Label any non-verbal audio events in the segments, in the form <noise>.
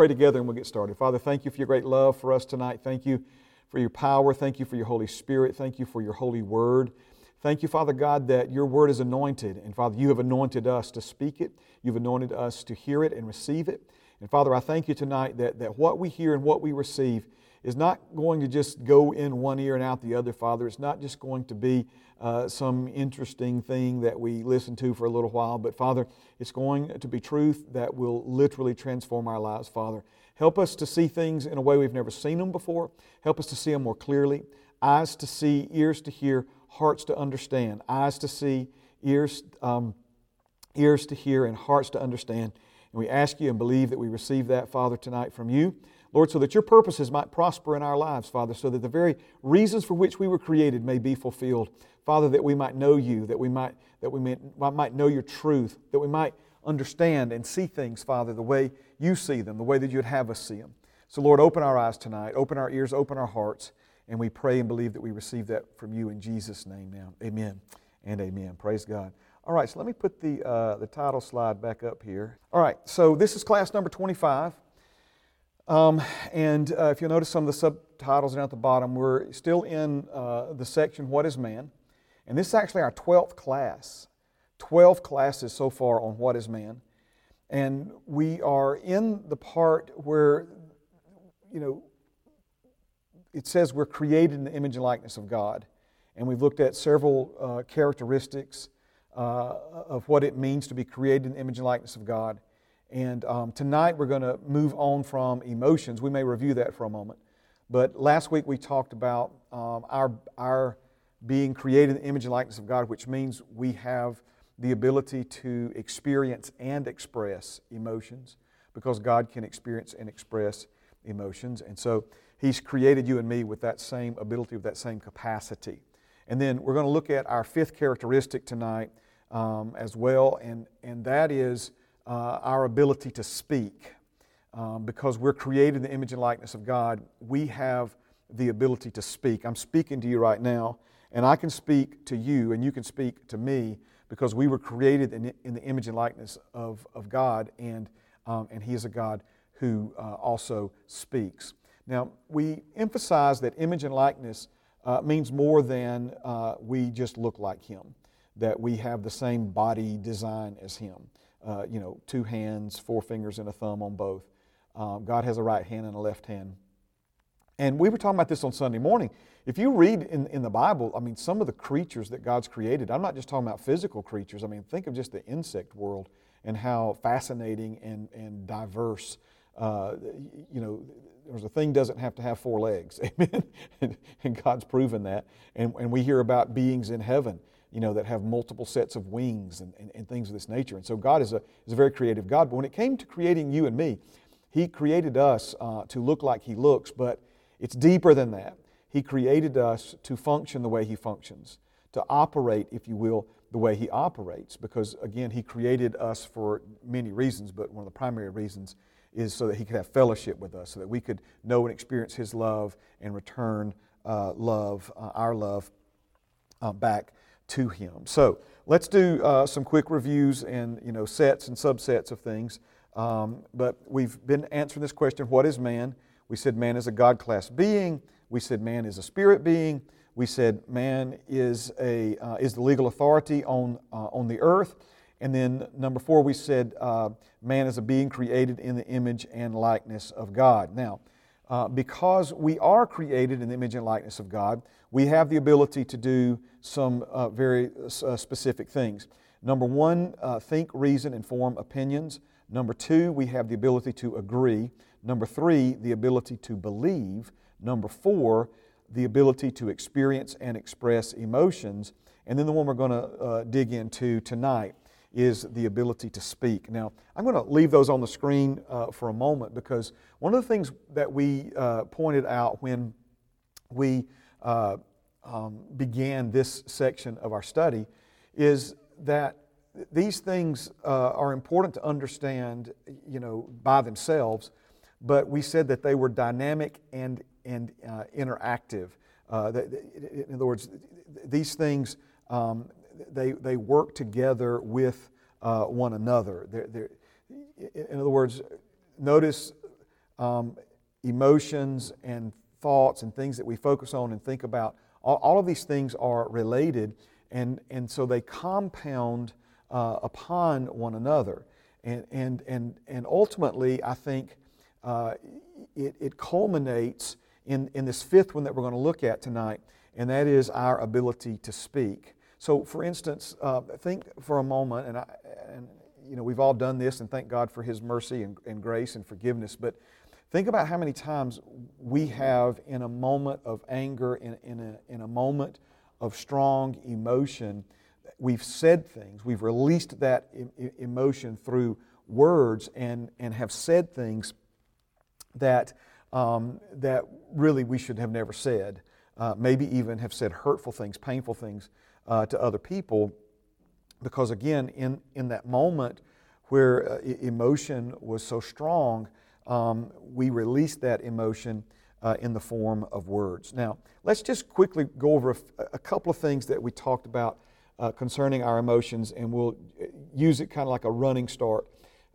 pray together and we'll get started. Father, thank you for your great love for us tonight. Thank you for your power. Thank you for your Holy Spirit. Thank you for your holy word. Thank you, Father God, that your word is anointed. And Father, you have anointed us to speak it. You've anointed us to hear it and receive it. And Father, I thank you tonight that, that what we hear and what we receive is not going to just go in one ear and out the other, Father. It's not just going to be uh, some interesting thing that we listen to for a little while, but Father, it's going to be truth that will literally transform our lives, Father. Help us to see things in a way we've never seen them before. Help us to see them more clearly. Eyes to see, ears to hear, hearts to understand. Eyes to see, ears, um, ears to hear, and hearts to understand. And we ask you and believe that we receive that, Father, tonight from you. Lord, so that your purposes might prosper in our lives, Father, so that the very reasons for which we were created may be fulfilled. Father, that we might know you, that we might, that we might, might know your truth, that we might understand and see things, Father, the way you see them, the way that you'd have us see them. So, Lord, open our eyes tonight, open our ears, open our hearts, and we pray and believe that we receive that from you in Jesus' name now. Amen and amen. Praise God. All right, so let me put the, uh, the title slide back up here. All right, so this is class number 25. Um, and uh, if you'll notice some of the subtitles down at the bottom, we're still in uh, the section, What is Man? And this is actually our 12th class. 12 classes so far on What is Man. And we are in the part where, you know, it says we're created in the image and likeness of God. And we've looked at several uh, characteristics uh, of what it means to be created in the image and likeness of God. And um, tonight we're going to move on from emotions. We may review that for a moment. But last week we talked about um, our, our being created in the image and likeness of God, which means we have the ability to experience and express emotions because God can experience and express emotions. And so He's created you and me with that same ability, with that same capacity. And then we're going to look at our fifth characteristic tonight um, as well, and, and that is uh, our ability to speak. Um, because we're created in the image and likeness of God, we have the ability to speak. I'm speaking to you right now, and I can speak to you, and you can speak to me because we were created in, in the image and likeness of, of God, and, um, and He is a God who uh, also speaks. Now, we emphasize that image and likeness uh, means more than uh, we just look like Him, that we have the same body design as Him uh, you know, two hands, four fingers, and a thumb on both. Um, God has a right hand and a left hand. And we were talking about this on Sunday morning. If you read in, in the Bible, I mean, some of the creatures that God's created, I'm not just talking about physical creatures. I mean, think of just the insect world and how fascinating and, and diverse. Uh, you know, there's a thing doesn't have to have four legs. <laughs> Amen. and, and God's proven that. And, and we hear about beings in heaven you know, that have multiple sets of wings and, and, and, things of this nature. And so God is a, is a very creative God. But when it came to creating you and me, He created us uh, to look like He looks, but it's deeper than that. He created us to function the way He functions, to operate, if you will, the way He operates. Because again, He created us for many reasons, but one of the primary reasons is so that He could have fellowship with us, so that we could know and experience His love and return uh, love, uh, our love, uh, back to Him. So let's do uh, some quick reviews and you know sets and subsets of things. Um, but we've been answering this question: What is man? We said man is a God class being. We said man is a spirit being. We said man is a uh, is the legal authority on uh, on the earth. And then number four, we said uh, man is a being created in the image and likeness of God. Now, uh, because we are created in the image and likeness of God, we have the ability to do some uh, very uh, specific things. Number one, uh, think, reason, and form opinions. Number two, we have the ability to agree. Number three, the ability to believe. Number four, the ability to experience and express emotions. And then the one we're going to uh, dig into tonight is the ability to speak. Now, I'm going to leave those on the screen uh, for a moment because one of the things that we uh, pointed out when we uh, um, began this section of our study is that these things uh, are important to understand, you know, by themselves, but we said that they were dynamic and, and uh, interactive. Uh, in other words, these things, um, they, they work together with uh, one another. They're, they're, in other words, notice um, emotions and thoughts and things that we focus on and think about, all, all of these things are related, and, and so they compound uh, upon one another. And, and, and, and ultimately, I think uh, it, it culminates in, in this fifth one that we're going to look at tonight, and that is our ability to speak. So, for instance, uh, think for a moment, and, I, and you know we've all done this, and thank God for His mercy and, and grace and forgiveness. But think about how many times we have, in a moment of anger, in, in, a, in a moment of strong emotion, we've said things, we've released that emotion through words and, and have said things that, um, that really we should have never said. Uh, maybe even have said hurtful things, painful things uh, to other people. Because again, in, in that moment where uh, emotion was so strong, um, we released that emotion uh, in the form of words. Now, let's just quickly go over a, a couple of things that we talked about uh, concerning our emotions, and we'll uh, use it kind of like a running start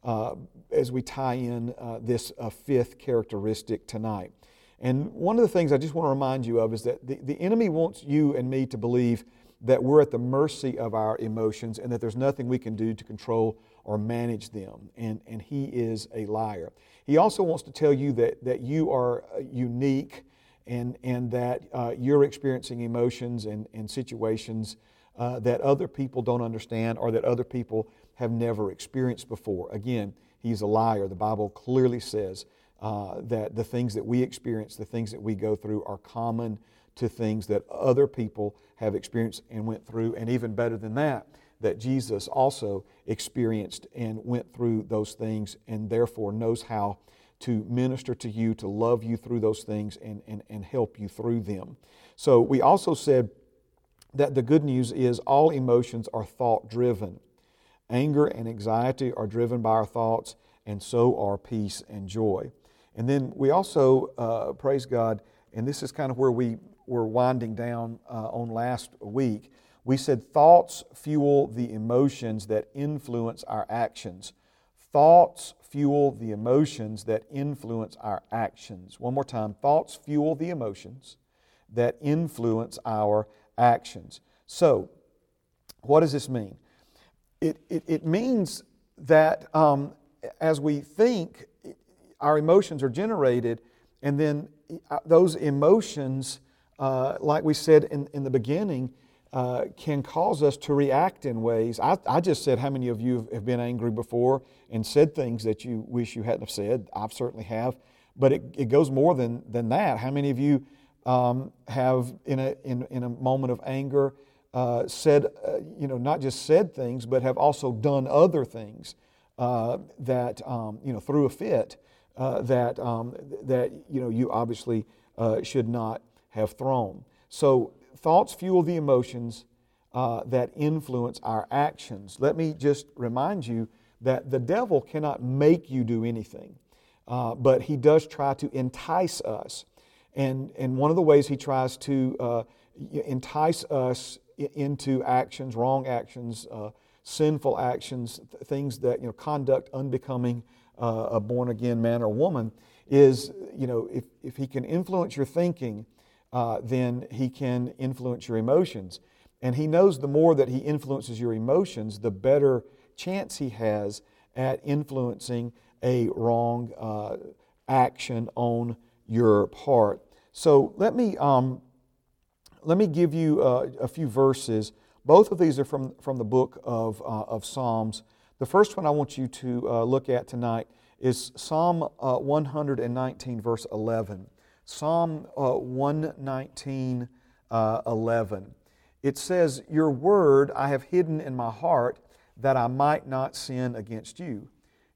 uh, as we tie in this fifth characteristic tonight. And one of the things I just want to remind you of is that the, the enemy wants you and me to believe that we're at the mercy of our emotions and that there's nothing we can do to control or manage them. And, and he is a liar. He also wants to tell you that, that you are unique and, and that uh, you're experiencing emotions and, and situations uh, that other people don't understand or that other people have never experienced before. Again, he's a liar. The Bible clearly says uh, that the things that we experience, the things that we go through, are common to things that other people have experienced and went through. And even better than that, that Jesus also experienced and went through those things and therefore knows how to minister to you, to love you through those things, and, and, and help you through them. So we also said that the good news is all emotions are thought driven. Anger and anxiety are driven by our thoughts, and so are peace and joy. And then we also, uh, praise God, and this is kind of where we were winding down uh, on last week. We said thoughts fuel the emotions that influence our actions. Thoughts fuel the emotions that influence our actions. One more time thoughts fuel the emotions that influence our actions. So, what does this mean? It, it, it means that um, as we think, our emotions are generated, and then uh, those emotions, uh, like we said in, in the beginning, uh, can cause us to react in ways. I, I, just said how many of you have been angry before and said things that you wish you hadn't have said. I've certainly have. But it, it goes more than, than that. How many of you um, have, in a, in, in a moment of anger, uh, said, uh, you know, not just said things, but have also done other things uh, that, um, you know, through a fit uh, that, um, that, you know, you obviously uh, should not have thrown. So thoughts fuel the emotions uh, that influence our actions. Let me just remind you that the devil cannot make you do anything, but he does try to entice us. And, and one of the ways he tries to entice us into actions, wrong actions, uh, sinful actions, th- things that, you know, conduct unbecoming uh, a born again man or woman, is, you know, if, if he can influence your thinking, uh, then he can influence your emotions. And he knows the more that he influences your emotions, the better chance he has at influencing a wrong uh, action on your part. So let me um, let me give you uh, a few verses. Both of these are from, from the book of, uh, of Psalms. The first one I want you to uh, look at tonight is Psalm uh, 119, verse 11. Psalm uh, 119, uh, 11. It says, Your word I have hidden in my heart that I might not sin against you.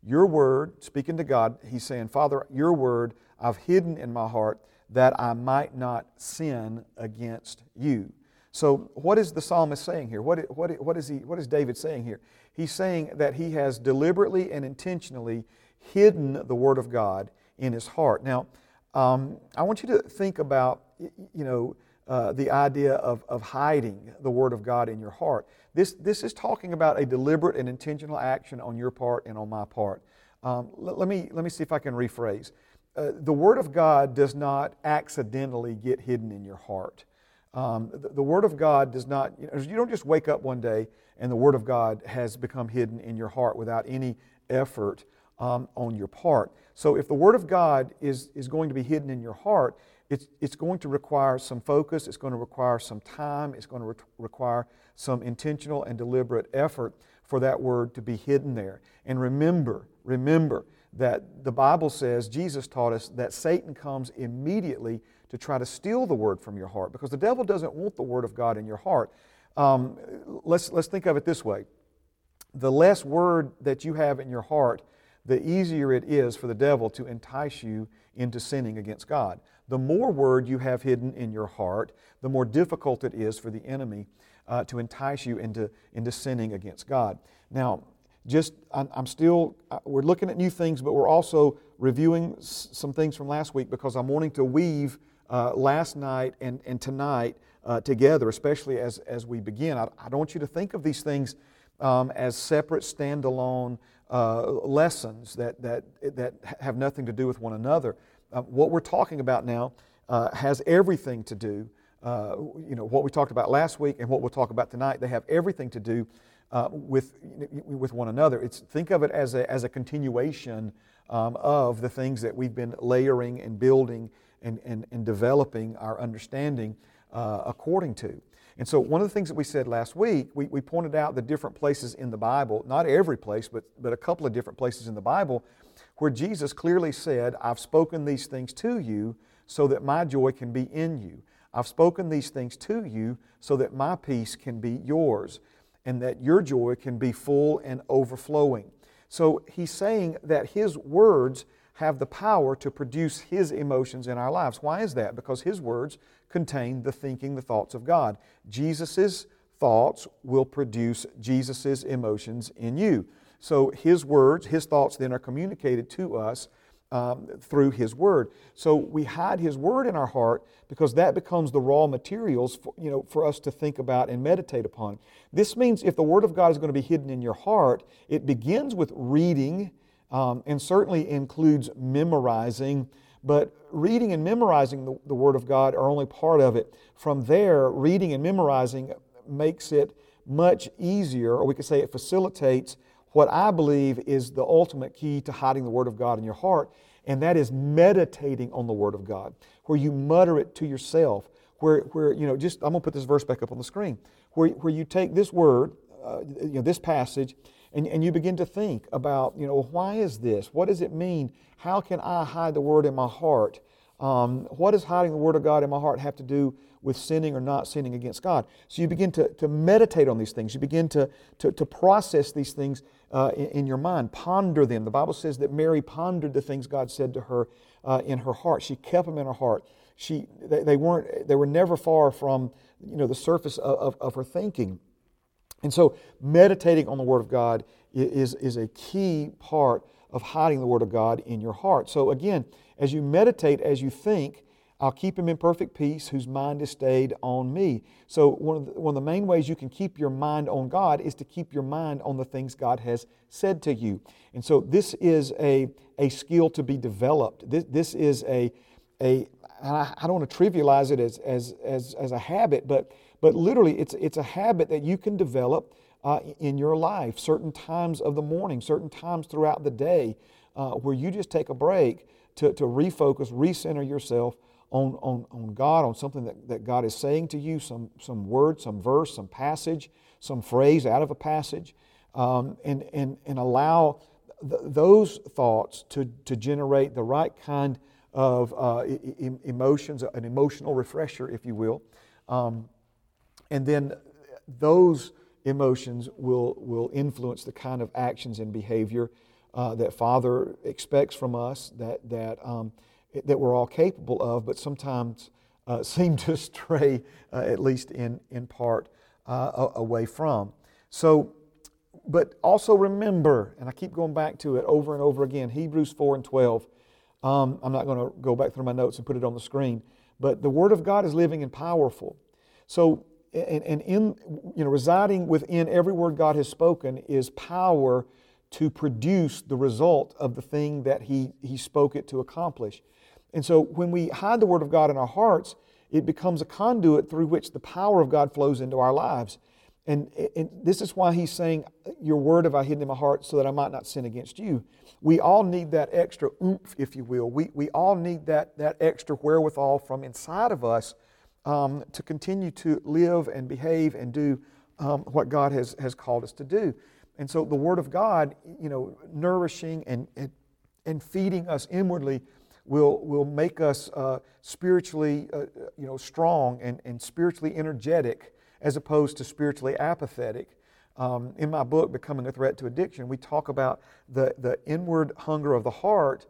Your word, speaking to God, he's saying, Father, your word I've hidden in my heart that I might not sin against you. So, what is the psalmist saying here? What, what, what, is he, what is David saying here? He's saying that he has deliberately and intentionally hidden the Word of God in his heart. Now, um, I want you to think about, you know, uh, the idea of, of hiding the Word of God in your heart. This, this is talking about a deliberate and intentional action on your part and on my part. Um, let, let, me, let me see if I can rephrase uh, the Word of God does not accidentally get hidden in your heart. Um, the, the, Word of God does not, you, know, you don't just wake up one day and the Word of God has become hidden in your heart without any effort um, on your part. So if the Word of God is, is going to be hidden in your heart, it's, it's going to require some focus, it's going to require some time, it's going to re- require some intentional and deliberate effort for that Word to be hidden there. And remember, remember that the Bible says, Jesus taught us that Satan comes immediately to try to steal the Word from your heart because the devil doesn't want the Word of God in your heart. Um, let's, let's think of it this way the less Word that you have in your heart, the easier it is for the devil to entice you into sinning against God. The more word you have hidden in your heart, the more difficult it is for the enemy uh, to entice you into, into sinning against God. Now, just I'm still, uh, we're looking at new things, but we're also reviewing some things from last week because I'm wanting to weave uh, last night and, and tonight uh, together, especially as, as we begin. I, I, don't want you to think of these things um, as separate, standalone uh, lessons that, that, that have nothing to do with one another. Uh, what we're talking about now uh, has everything to do, uh, you know, what we talked about last week and what we'll talk about tonight, they have everything to do uh, with, with one another. It's, think of it as a, as a continuation um, of the things that we've been layering and building and, and, and developing our understanding according to. And so, one of the things that we said last week, we, we pointed out the different places in the Bible, not every place, but, but a couple of different places in the Bible, where Jesus clearly said, I've spoken these things to you so that my joy can be in you. I've spoken these things to you so that my peace can be yours and that your joy can be full and overflowing. So he's saying that his words have the power to produce his emotions in our lives. Why is that? Because his words contain the thinking, the thoughts of God. Jesus' thoughts will produce Jesus' emotions in you. So his words, his thoughts then are communicated to us um, through his word. So we hide his word in our heart because that becomes the raw materials for, you know, for us to think about and meditate upon. This means if the word of God is going to be hidden in your heart, it begins with reading um, and certainly includes memorizing but reading and memorizing the, the Word of God are only part of it. From there, reading and memorizing makes it much easier, or we could say it facilitates what I believe is the ultimate key to hiding the Word of God in your heart, and that is meditating on the Word of God, where you mutter it to yourself, where, where you know, just, I'm going to put this verse back up on the screen, where, where you take this word, uh, you know, this passage, and, and you begin to think about, you know, why is this? What does it mean? How can I hide the Word in my heart? Um, what does hiding the Word of God in my heart have to do with sinning or not sinning against God? So you begin to, to meditate on these things. You begin to, to, to process these things uh, in, in, your mind, ponder them. The Bible says that Mary pondered the things God said to her uh, in her heart. She kept them in her heart. She, they, they, weren't, they were never far from you know, the surface of, of, of her thinking. And so, meditating on the Word of God is, is a key part of hiding the Word of God in your heart. So, again, as you meditate, as you think, I'll keep him in perfect peace whose mind is stayed on me. So, one of, the, one of the main ways you can keep your mind on God is to keep your mind on the things God has said to you. And so, this is a, a skill to be developed. This, this is a, a I don't want to trivialize it as, as, as, as a habit, but but literally, it's, it's a habit that you can develop uh, in your life, certain times of the morning, certain times throughout the day, uh, where you just take a break to, to refocus, recenter yourself on, on, on God, on something that, that God is saying to you, some, some word, some verse, some passage, some phrase out of a passage, um, and, and, and allow th- those thoughts to, to generate the right kind of uh, e- emotions, an emotional refresher, if you will. Um, and then those emotions will, will influence the kind of actions and behavior uh, that Father expects from us, that, that, um, that we're all capable of, but sometimes uh, <laughs> seem to stray, uh, at least in, in part, uh, away from. So, but also remember, and I keep going back to it over and over again Hebrews 4 and 12. Um, I'm not going to go back through my notes and put it on the screen, but the Word of God is living and powerful. So and, and in, you know, residing within every word God has spoken is power to produce the result of the thing that he, he spoke it to accomplish. And so when we hide the Word of God in our hearts, it becomes a conduit through which the power of God flows into our lives. And, and this is why he's saying, Your word have I hidden in my heart so that I might not sin against you. We all need that extra oomph, if you will. We, we all need that, that extra wherewithal from inside of us um, to continue to live and behave and do um, what God has, has called us to do. And so the Word of God, you know, nourishing and, and, and feeding us inwardly will, will make us uh, spiritually, uh, you know, strong and, and spiritually energetic as opposed to spiritually apathetic. Um, in my book, Becoming a Threat to Addiction, we talk about the, the inward hunger of the heart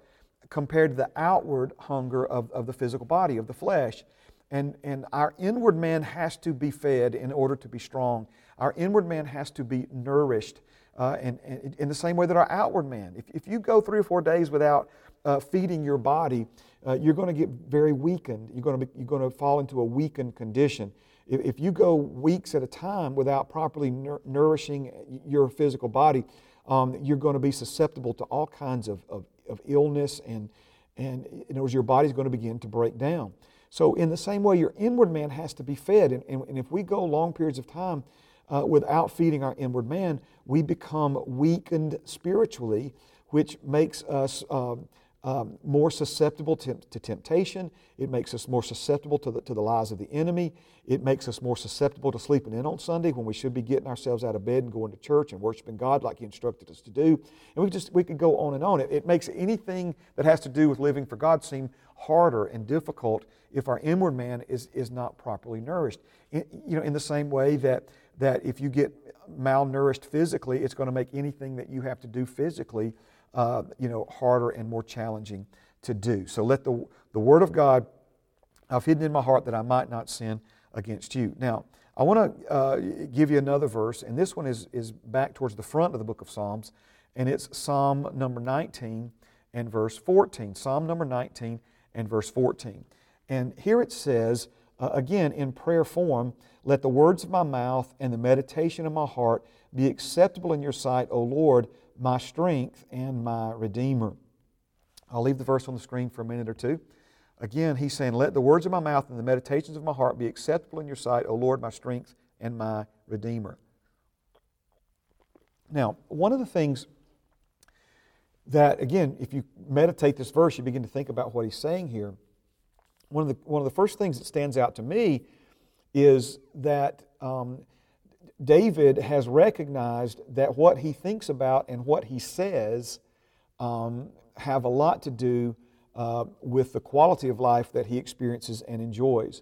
compared to the outward hunger of, of the physical body, of the flesh. And, and our inward man has to be fed in order to be strong. Our inward man has to be nourished uh, and, and, in the same way that our outward man. If, if you go three or four days without uh, feeding your body, uh, you're going to get very weakened. You're going to, you're going to fall into a weakened condition. If, if you go weeks at a time without properly nourishing your physical body, um, you're going to be susceptible to all kinds of, of, of illness, and, and in other words, your body's going to begin to break down. So, in the same way, your inward man has to be fed. And, and, and if we go long periods of time uh, without feeding our inward man, we become weakened spiritually, which makes us um, um, more susceptible to, to, temptation. It makes us more susceptible to the, to the lies of the enemy. It makes us more susceptible to sleeping in on Sunday when we should be getting ourselves out of bed and going to church and worshiping God like He instructed us to do. And we just we could go on and on. It, it makes anything that has to do with living for God seem harder and difficult if our inward man is, is not properly nourished. In, you know, in the same way that that if you get malnourished physically, it's going to make anything that you have to do physically uh, you know, harder and more challenging to do. So let the, the Word of God, I've hidden in my heart that I might not sin against you. Now, I want to uh, give you another verse, and this one is, is back towards the front of the book of Psalms, and it's Psalm number 19 and verse 14. Psalm number 19 and verse 14. And here it says, uh, again in prayer form, let the words of my mouth and the meditation of my heart be acceptable in your sight, O Lord, my strength and my redeemer. I'll leave the verse on the screen for a minute or two. Again, he's saying, Let the words of my mouth and the meditations of my heart be acceptable in your sight, O Lord, my strength and my redeemer. Now, one of the things that, again, if you meditate this verse, you begin to think about what he's saying here. One of the, one of the first things that stands out to me is that um, David has recognized that what he thinks about and what he says um, have a lot to do uh, with the quality of life that he experiences and enjoys.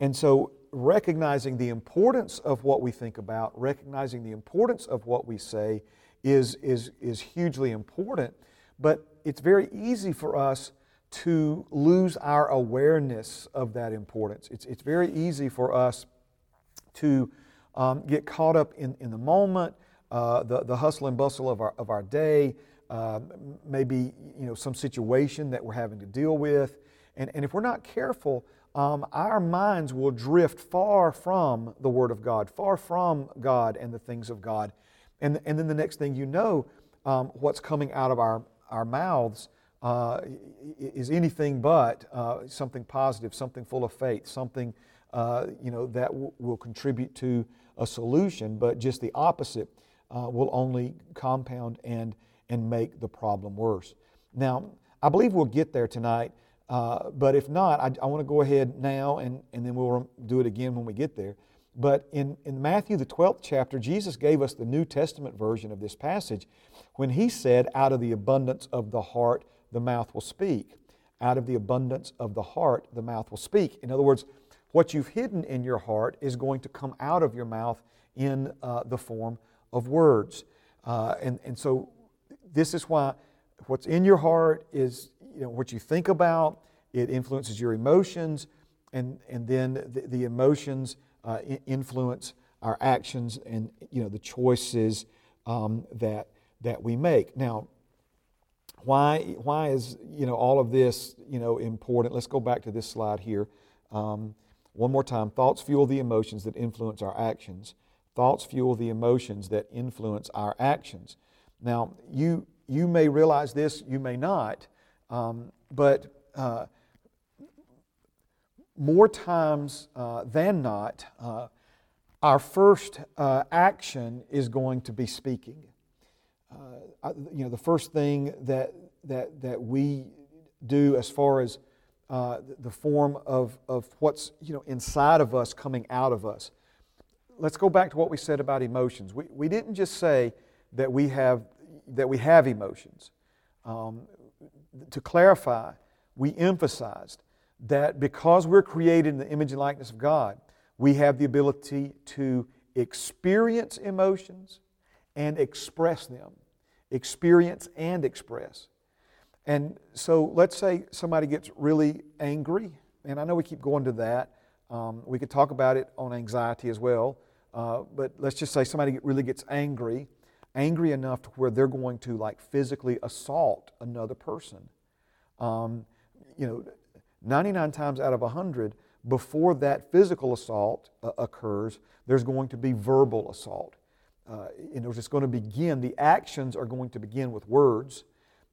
And so, recognizing the importance of what we think about, recognizing the importance of what we say is, is, is hugely important. But it's very easy for us to lose our awareness of that importance. It's, it's very easy for us to um, get caught up in, in the moment, uh, the, the hustle and bustle of our, of our day, uh, maybe you know, some situation that we're having to deal with. And, and if we're not careful, um, our minds will drift far from the Word of God, far from God and the things of God. And, and then the next thing you know, um, what's coming out of our, our mouths uh, is anything but uh, something positive, something full of faith, something uh, you know, that w- will contribute to a solution, but just the opposite uh, will only compound and, and make the problem worse. Now, I believe we'll get there tonight, uh, but if not, I, I want to go ahead now and, and then we'll do it again when we get there. But in, in Matthew, the 12th chapter, Jesus gave us the New Testament version of this passage when he said, Out of the abundance of the heart, the mouth will speak. Out of the abundance of the heart, the mouth will speak. In other words, what you've hidden in your heart is going to come out of your mouth in uh, the form of words. Uh, and, and so this is why what's in your heart is you know, what you think about, it influences your emotions, and, and then the, the emotions uh, influence our actions and you know, the choices um, that, that we make. Now, why, why is you know, all of this you know, important? Let's go back to this slide here. Um, one more time thoughts fuel the emotions that influence our actions. Thoughts fuel the emotions that influence our actions. Now, you, you may realize this, you may not, um, but uh, more times uh, than not, uh, our first uh, action is going to be speaking. Uh, you know, the first thing that, that, that we do as far as uh, the form of, of what's you know, inside of us coming out of us. Let's go back to what we said about emotions. We, we didn't just say that we have, that we have emotions. Um, to clarify, we emphasized that because we're created in the image and likeness of God, we have the ability to experience emotions and express them. Experience and express. And so let's say somebody gets really angry, and I know we keep going to that. Um, we could talk about it on anxiety as well, uh, but let's just say somebody really gets angry, angry enough to where they're going to like physically assault another person. Um, you know, 99 times out of 100, before that physical assault uh, occurs, there's going to be verbal assault. Uh, you know, it's going to begin, the actions are going to begin with words,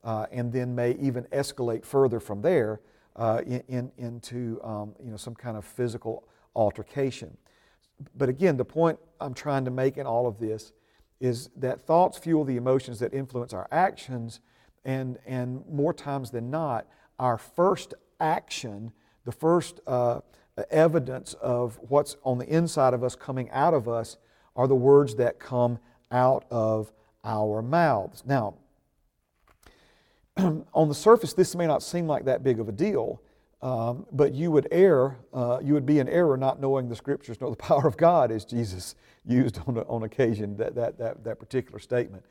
uh, and then may even escalate further from there uh, in, in, into um, you know, some kind of physical altercation. But again, the point I'm trying to make in all of this is that thoughts fuel the emotions that influence our actions, and, and more times than not, our first action, the first uh, evidence of what's on the inside of us coming out of us, are the words that come out of our mouths. Now, <clears throat> on the surface, this may not seem like that big of a deal, um, but you would err, uh, you would be in error not knowing the scriptures nor the <laughs> power of God, as Jesus used on, on occasion that, that, that, that particular statement.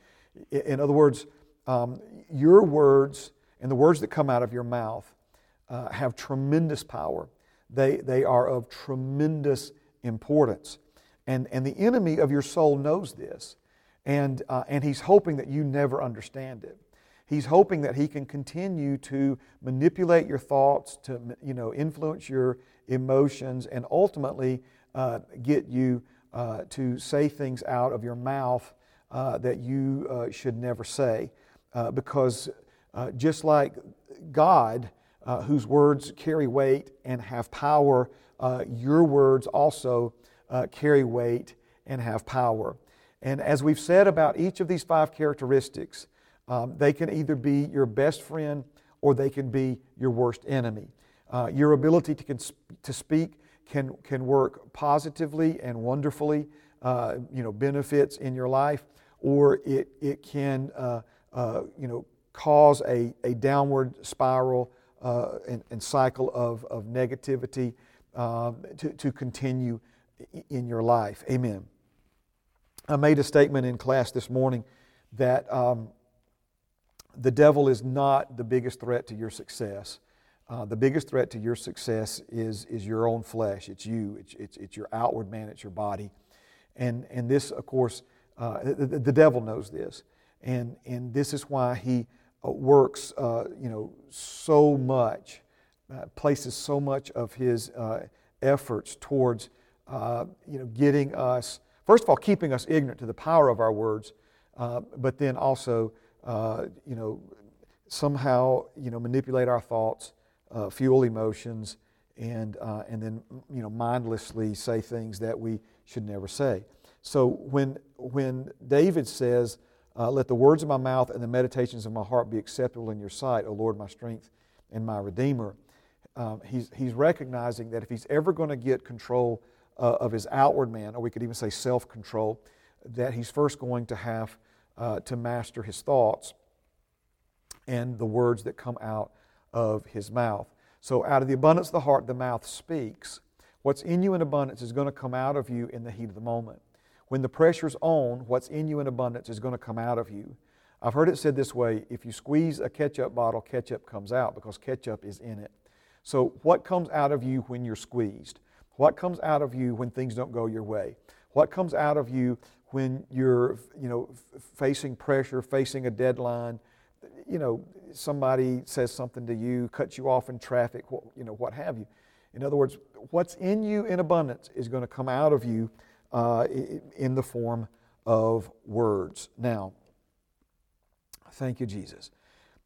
In other words, um, your words and the words that come out of your mouth uh, have tremendous power. They, they are of tremendous importance. And, and the enemy of your soul knows this, and, uh, and he's hoping that you never understand it. He's hoping that he can continue to manipulate your thoughts, to you know, influence your emotions, and ultimately uh, get you uh, to say things out of your mouth uh, that you uh, should never say. Uh, because uh, just like God, whose words carry weight and have power, your words also carry weight and have power. And as we've said about each of these five characteristics, um, they can either be your best friend or they can be your worst enemy. Uh, your ability to, cons- to speak can, can work positively and wonderfully, uh, you know, benefits in your life, or it, it can, uh, uh you know, cause a, a downward spiral uh, and, and, cycle of, of negativity um, to, to continue in your life. Amen. I made a statement in class this morning that um, the devil is not the biggest threat to your success. Uh, the biggest threat to your success is, is your own flesh. It's you. It's, it's, it's your outward man. It's your body. And, and this, of course, uh, the, the, devil knows this. And, and this is why he uh, works, uh, you know, so much, uh, places so much of his efforts towards, you know, getting us, first of all, keeping us ignorant to the power of our words, but then also uh, you know, somehow, you know, manipulate our thoughts, uh, fuel emotions, and, uh, and then, you know, mindlessly say things that we should never say. So when, when David says, uh, let the words of my mouth and the meditations of my heart be acceptable in your sight, O Lord, my strength and my Redeemer. Um, he's, he's recognizing that if he's ever going to get control uh, of his outward man, or we could even say self control, that he's first going to have uh, to master his thoughts and the words that come out of his mouth. So, out of the abundance of the heart, the mouth speaks. What's in you in abundance is going to come out of you in the heat of the moment. When the pressure's on, what's in you in abundance is going to come out of you. I've heard it said this way if you squeeze a ketchup bottle, ketchup comes out because ketchup is in it. So, what comes out of you when you're squeezed? What comes out of you when things don't go your way? What comes out of you when you're you know facing pressure, facing a deadline, you know somebody says something to you, cuts you off in traffic, you know what have you. In other words, what's in you in abundance is going to come out of you uh, in the form of words. Now, Thank you, Jesus.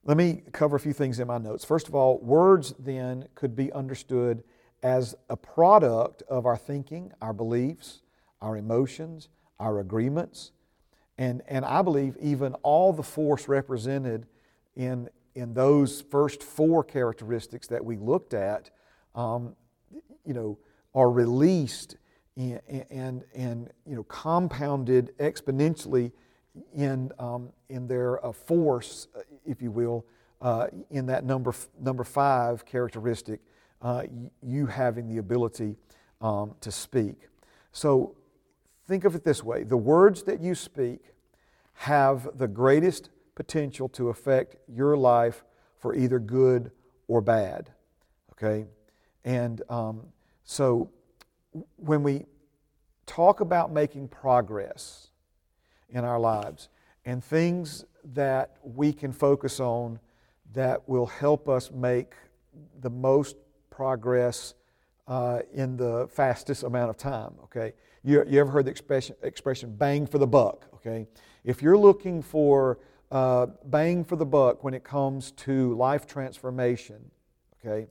Let me cover a few things in my notes. First of all, words then could be understood as a product of our thinking, our beliefs, our emotions, our agreements, and, and I believe even all the force represented in, in those first four characteristics that we looked at, um, you know, are released and, and, and, you know, compounded exponentially in, um, in their uh, force, uh, if you will, uh, in that number, number five characteristic, uh, you having the ability um, to speak. So think of it this way the words that you speak have the greatest potential to affect your life for either good or bad. Okay? And um, so when we talk about making progress in our lives and things that we can focus on that will help us make the most progress uh, in the fastest amount of time. Okay, you, you ever heard the expression, expression "bang for the buck"? Okay, if you're looking for uh, bang for the buck when it comes to life transformation, okay,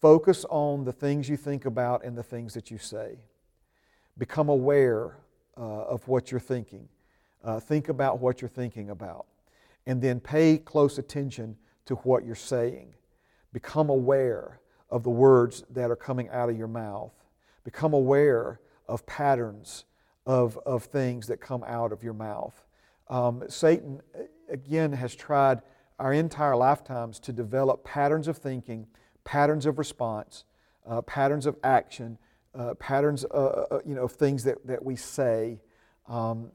focus on the things you think about and the things that you say. Become aware uh, of what you're thinking. Uh, think about what you're thinking about. And then pay close attention to what you're saying. Become aware of the words that are coming out of your mouth. Become aware of patterns of, of things that come out of your mouth. Um, Satan, again, has tried our entire lifetimes to develop patterns of thinking, patterns of response, uh, patterns of action, uh, patterns uh, uh you know, of things that, that we say, um,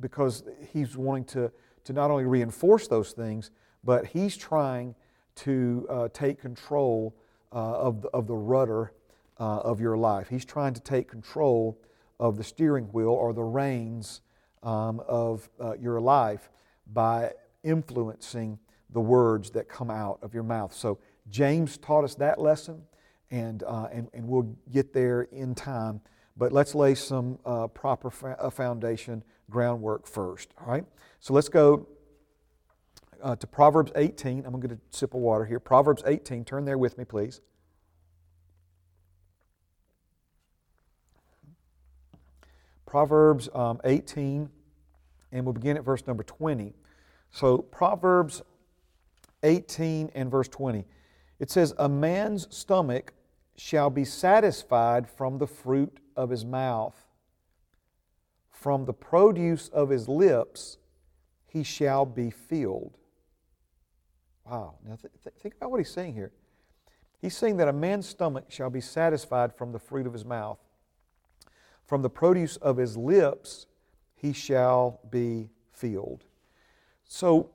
because he's wanting to, to not only reinforce those things, but he's trying to uh, take control uh, of, the, of the rudder of your life. He's trying to take control of the steering wheel or the reins um, of uh, your life by influencing the words that come out of your mouth. So, James taught us that lesson, and, uh, and, and we'll get there in time. But let's lay some uh, proper fa- uh, foundation groundwork first. All right? So, let's go uh, to Proverbs 18. I'm going to get a sip of water here. Proverbs 18, turn there with me, please. Proverbs um, 18, and we'll begin at verse number 20. So, Proverbs 18 and verse 20. It says, A man's stomach shall be satisfied from the fruit of his mouth, from the produce of his lips he shall be filled. Wow. Now, th- th- think about what he's saying here. He's saying that a man's stomach shall be satisfied from the fruit of his mouth. From the produce of his lips he shall be filled. So,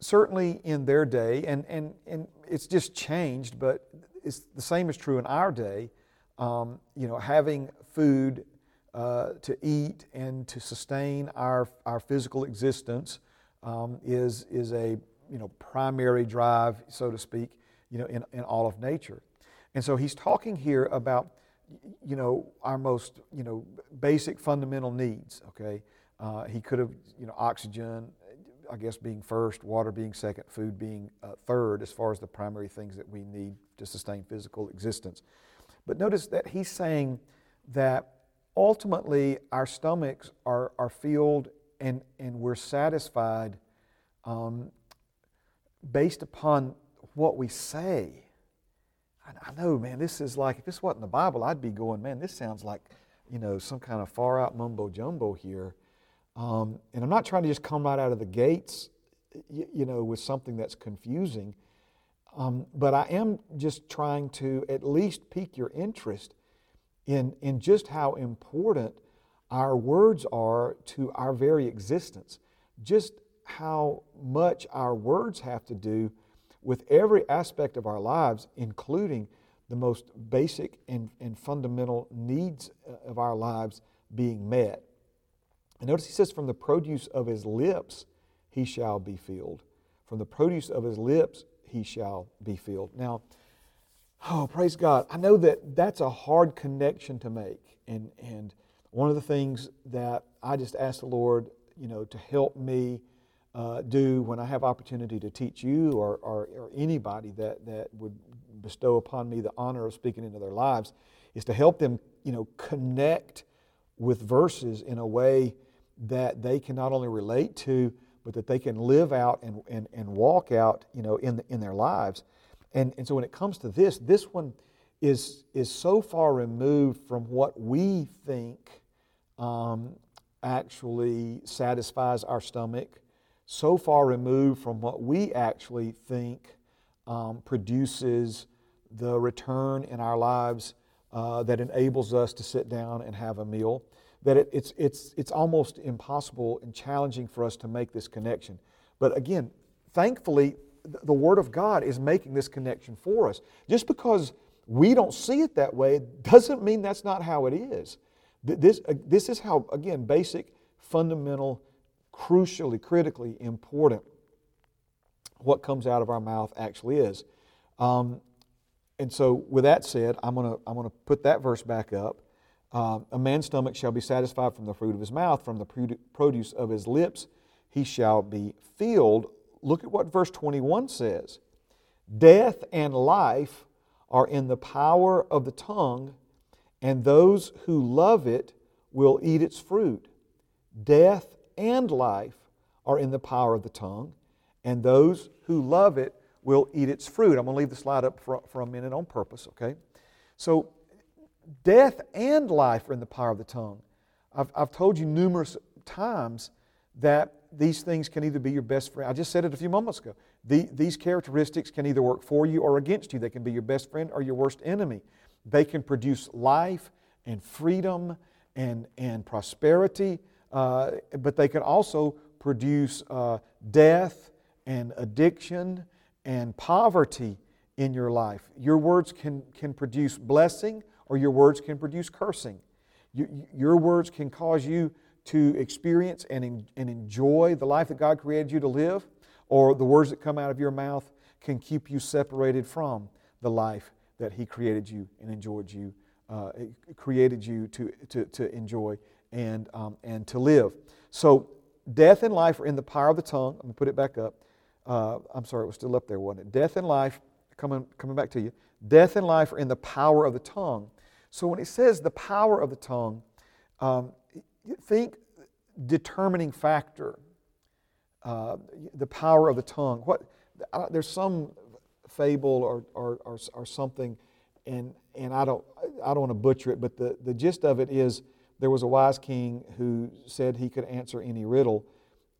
certainly in their day, and, and, and it's just changed, but it's the same is true in our day. Um, you know, having food uh, to eat and to sustain our, our physical existence um, is, is a you know, primary drive, so to speak, you know, in, in all of nature. And so he's talking here about you know, our most, you know, basic fundamental needs, okay? Uh, he could have, you know, oxygen, I guess, being first, water being second, food being uh, third, as far as the primary things that we need to sustain physical existence. But notice that he's saying that ultimately our stomachs are, are filled and, and we're satisfied um, based upon what we say. I know, man, this is like, if this wasn't the Bible, I'd be going, man, this sounds like, you know, some kind of far out mumbo jumbo here. Um, and I'm not trying to just come right out of the gates, you, you know, with something that's confusing. Um, but I am just trying to at least pique your interest in, in just how important our words are to our very existence. Just how much our words have to do with every aspect of our lives, including the most basic and, and fundamental needs uh, of our lives being met. And notice he says, From the produce of his lips he shall be filled. From the produce of his lips he shall be filled. Now, oh, praise God. I know that that's a hard connection to make. And, and one of the things that I just ask the Lord, you know, to help me uh, do when I have opportunity to teach you or, or, or anybody that, that would bestow upon me the honor of speaking into their lives is to help them, you know, connect with verses in a way that they can not only relate to, but that they can live out and, and, and walk out, you know, in, the, in their lives. And, and so when it comes to this, this one is, is so far removed from what we think um, actually satisfies our stomach, so far removed from what we actually think um, produces the return in our lives uh, that enables us to sit down and have a meal, that it, it's, it's, it's almost impossible and challenging for us to make this connection. But again, thankfully, the Word of God is making this connection for us. Just because we don't see it that way doesn't mean that's not how it is. This, uh, this is how, again, basic, fundamental, crucially, critically important what comes out of our mouth actually is. Um, and so, with that said, I'm going to I'm to put that verse back up. Uh, a man's stomach shall be satisfied from the fruit of his mouth, from the produce of his lips he shall be filled. Look at what verse 21 says Death and life are in the power of the tongue, and those who love it will eat its fruit. Death and life are in the power of the tongue, and those who love it will eat its fruit. I'm going to leave the slide up for, for a minute on purpose, okay? So, death and life are in the power of the tongue. I've, I've told you numerous times that these things can either be your best friend. I just said it a few moments ago. The, these characteristics can either work for you or against you. They can be your best friend or your worst enemy. They can produce life and freedom and, and prosperity, uh, but they can also produce uh, death and addiction and poverty in your life. Your words can, can produce blessing or your words can produce cursing. You, your words can cause you to experience and, and enjoy the life that God created you to live, or the words that come out of your mouth can keep you separated from the life that He created you and enjoyed you, uh, created you to, to, to enjoy and, um, and to live. So, death and life are in the power of the tongue. Let me put it back up. Uh, I'm sorry, it was still up there, wasn't it? Death and life, coming, coming back to you. Death and life are in the power of the tongue. So, when it says the power of the tongue, um, think determining factor, uh, the power of the tongue. What, uh, there's some fable or, or, or, or, something, and, and I, don't, I don't want to butcher it, but the, the gist of it is there was a wise king who said he could answer any riddle.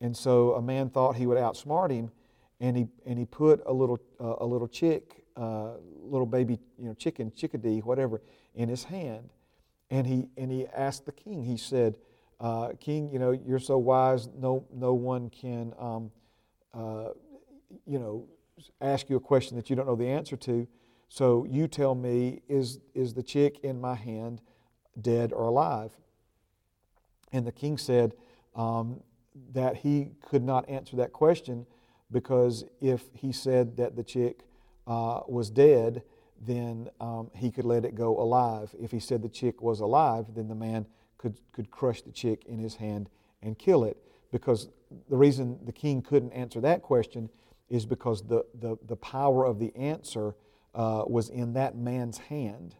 And so a man thought he would outsmart him, and he, and he put a little, uh, a little chick, uh, little baby you know, chicken, chickadee, whatever, in his hand. And he, and he asked the king, he said, uh, King, you know, you're so wise, no, no one can, um, uh, you know, ask you a question that you don't know the answer to. So you tell me, is, is the chick in my hand dead or alive? And the king said um, that he could not answer that question because if he said that the chick uh, was dead, then um, he could let it go alive. If he said the chick was alive, then the man could, could crush the chick in his hand and kill it. Because the reason the king couldn't answer that question is because the, the, the power of the answer uh, was in that man's hand.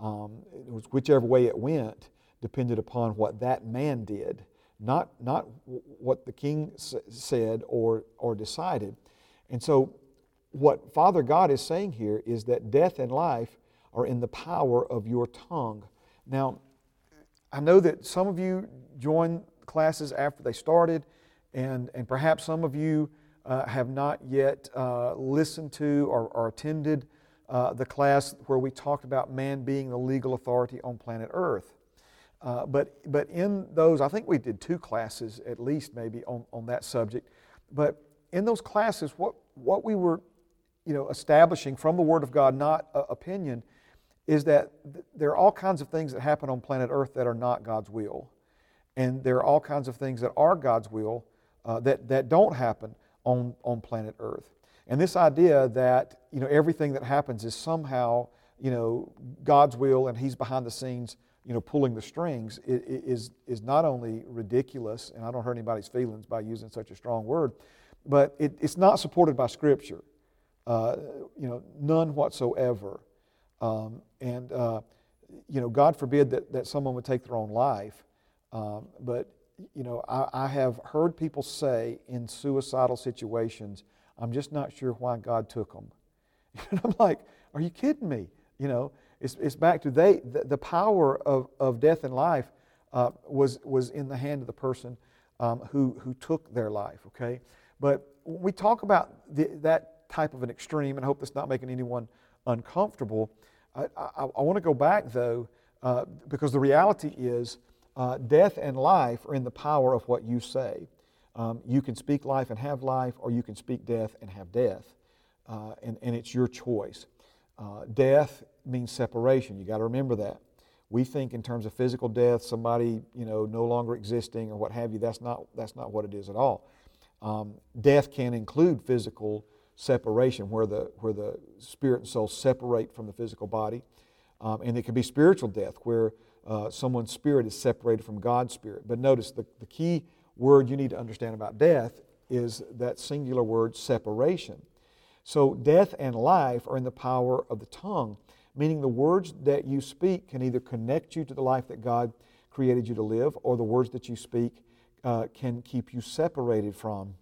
Um, whichever way it went depended upon what that man did, not, not what the king s- said or, or decided. And so, what Father God is saying here is that death and life are in the power of your tongue. Now, I know that some of you joined classes after they started, and, and perhaps some of you uh, have not yet uh, listened to or, or attended uh, the class where we talked about man being the legal authority on planet Earth. Uh, but, but in those, I think we did two classes at least maybe on, on that subject. But in those classes, what, what we were you know, establishing from the Word of God, not opinion, is that there are all kinds of things that happen on planet Earth that are not God's will. And there are all kinds of things that are God's will uh, that, that don't happen on, on planet Earth. And this idea that you know, everything that happens is somehow you know, God's will and He's behind the scenes you know, pulling the strings is, is not only ridiculous, and I don't hurt anybody's feelings by using such a strong word, but it, it's not supported by Scripture. Uh, you know, none whatsoever. Um, and, uh, you know, God forbid that, that someone would take their own life. Um, but, you know, I, I have heard people say in suicidal situations, I'm just not sure why God took them. <laughs> And I'm like, are you kidding me? You know, it's, it's back to they, the, the power of, of death and life uh, was, was in the hand of the person um, who, who took their life, okay? But we talk about the, that type of an extreme, and I hope that's not making anyone uncomfortable, I, I, I want to go back though, uh, because the reality is uh, death and life are in the power of what you say. Um, you can speak life and have life, or you can speak death and have death. Uh, and, and it's your choice. Uh, death means separation. You got to remember that. We think in terms of physical death, somebody you know no longer existing or what have you. That's not that's not what it is at all. Um, death can include physical separation, where the where the spirit and soul separate from the physical body, um, and it can be spiritual death, where uh, someone's spirit is separated from God's spirit. But notice the, the key word you need to understand about death is that singular word separation. So, death and life are in the power of the tongue, meaning the words that you speak can either connect you to the life that God created you to live, or the words that you speak uh, can keep you separated from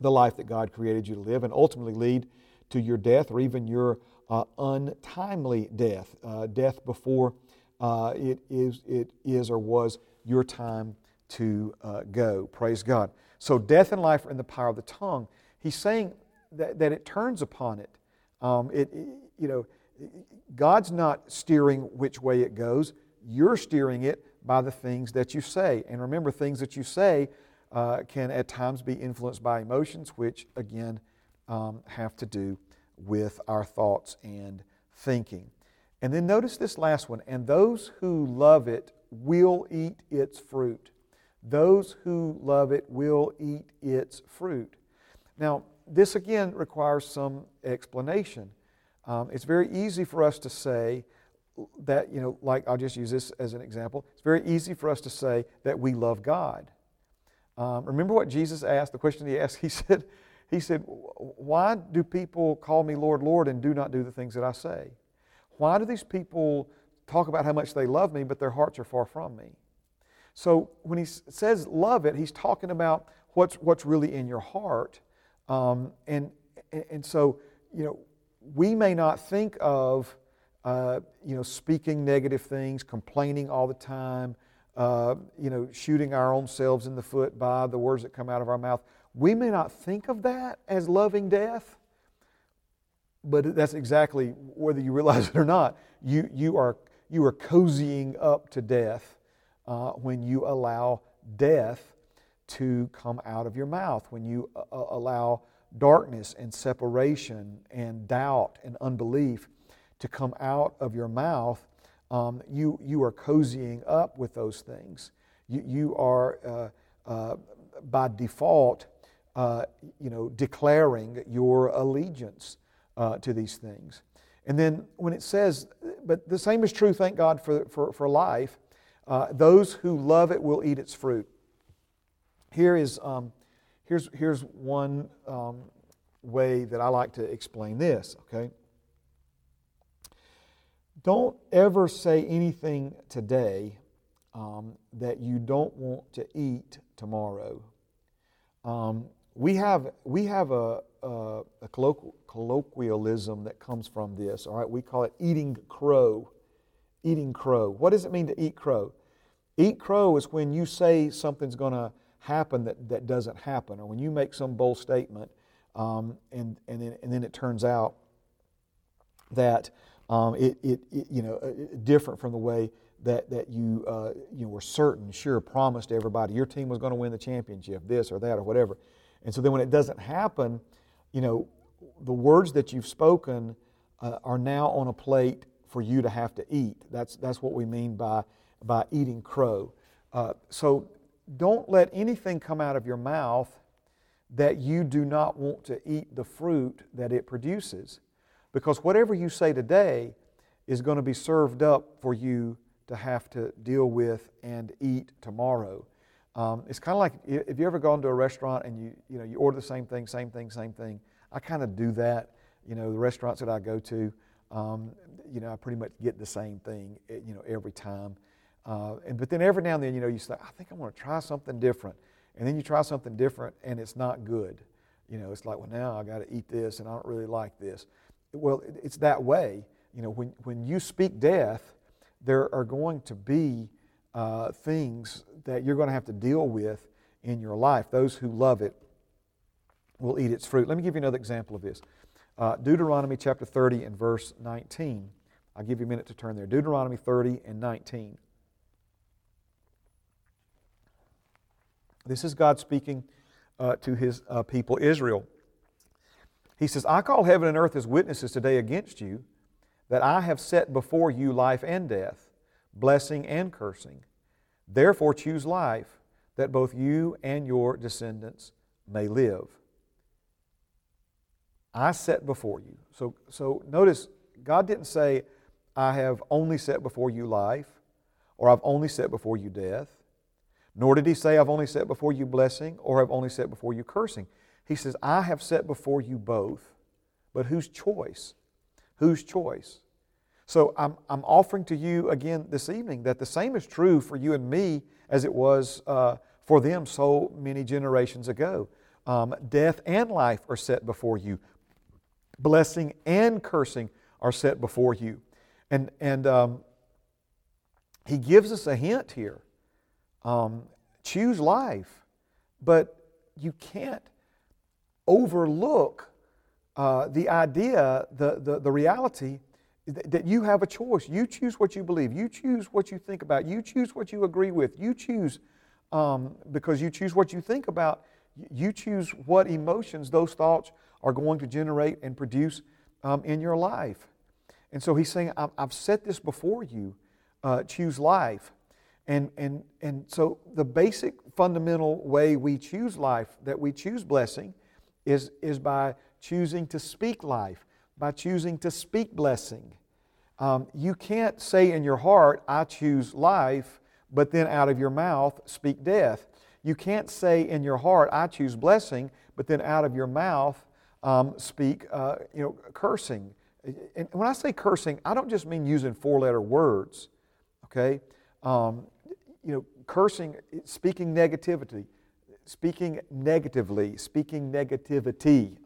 the life that God created you to live and ultimately lead to your death or even your uh, untimely death, uh, death before uh, it, is, it is or was your time to uh, go. Praise God. So, death and life are in the power of the tongue. He's saying that, that it turns upon it. Um, it. You know, God's not steering which way it goes. You're steering it by the things that you say. And remember, things that you say uh, can at times be influenced by emotions, which again um, have to do with our thoughts and thinking. And then notice this last one and those who love it will eat its fruit. Those who love it will eat its fruit. Now, this again requires some explanation. Um, it's very easy for us to say that, you know, like I'll just use this as an example. It's very easy for us to say that we love God. Um, remember what Jesus asked, the question he asked? <laughs> He said, he said, Why do people call me Lord, Lord, and do not do the things that I say? Why do these people talk about how much they love me, but their hearts are far from me? So when he says love it, he's talking about what's, what's really in your heart. Um, and, and so, you know, we may not think of, uh, you know, speaking negative things, complaining all the time, uh, you know, shooting our own selves in the foot by the words that come out of our mouth. We may not think of that as loving death, but that's exactly, whether you realize it or not, you, you, are, you are cozying up to death uh, when you allow death to come out of your mouth, when you uh, uh, allow darkness and separation and doubt and unbelief to come out of your mouth, um, you, you are cozying up with those things. You, you are, uh, uh, by default, uh, you know, declaring your allegiance uh, to these things. And then when it says, but the same is true, thank God, for, for, for life, those who love it will eat its fruit. Here is, um, here's, here's one um, way that I like to explain this, okay? Don't ever say anything today um, that you don't want to eat tomorrow. Um, we have, we have a, a, a colloquialism that comes from this, all right? We call it eating crow. Eating crow. What does it mean to eat crow? Eat crow is when you say something's going to happen that, that doesn't happen, or when you make some bold statement um, and, and, then, and then it turns out that um, it, it, it, you know, different from the way that, that you, uh, you were certain, sure, promised everybody your team was going to win the championship, this or that or whatever. And so then when it doesn't happen, you know, the words that you've spoken uh, are now on a plate for you to have to eat. That's, that's what we mean by, by eating crow. Uh, so don't let anything come out of your mouth that you do not want to eat the fruit that it produces. Because whatever you say today is going to be served up for you to have to deal with and eat tomorrow. Um, it's kind of like if you ever gone to a restaurant and you, you, know, you order the same thing, same thing, same thing. I kind of do that. You know, the restaurants that I go to, um, you know, I pretty much get the same thing, eh, you know, every time. Uh, and, but then every now and then, you know, you say, I think I want to try something different. And then you try something different and it's not good. You know, it's like, well, now I got to eat this and I don't really like this. Well, it's that way. You know, when, when you speak death, there are going to be uh, things that you're going to have to deal with in your life. Those who love it will eat its fruit. Let me give you another example of this. Uh, Deuteronomy chapter 30 and verse 19. I'll give you a minute to turn there. Deuteronomy 30 and 19. This is God speaking uh, to his uh, people Israel. He says, I call heaven and earth as witnesses today against you that I have set before you life and death, blessing and cursing. Therefore, choose life, that both you and your descendants may live. I set before you. So, so notice, God didn't say, I have only set before you life, or I've only set before you death. Nor did he say, I've only set before you blessing, or I've only set before you cursing. He says, I have set before you both. But whose choice? Whose choice? So I'm, I'm offering to you again this evening that the same is true for you and me as it was uh, for them so many generations ago. Um, death and life are set before you, blessing and cursing are set before you. And, and um, he gives us a hint here. Um, choose life, but you can't overlook uh, the idea, the, the, the reality that you have a choice. You choose what you believe. You choose what you think about. You choose what you agree with. You choose um, because you choose what you think about. You choose what emotions those thoughts are going to generate and produce um, in your life. And so he's saying, I've set this before you. Uh, choose life. And, and, and so the basic fundamental way we choose life, that we choose blessing, is, is by choosing to speak life by choosing to speak blessing. Um, you can't say in your heart, I choose life, but then out of your mouth speak death. You can't say in your heart, I choose blessing, but then out of your mouth um, speak uh, you know, cursing. And when I say cursing, I don't just mean using four letter words, okay? Um, you know, cursing, speaking negativity, speaking negatively, speaking negativity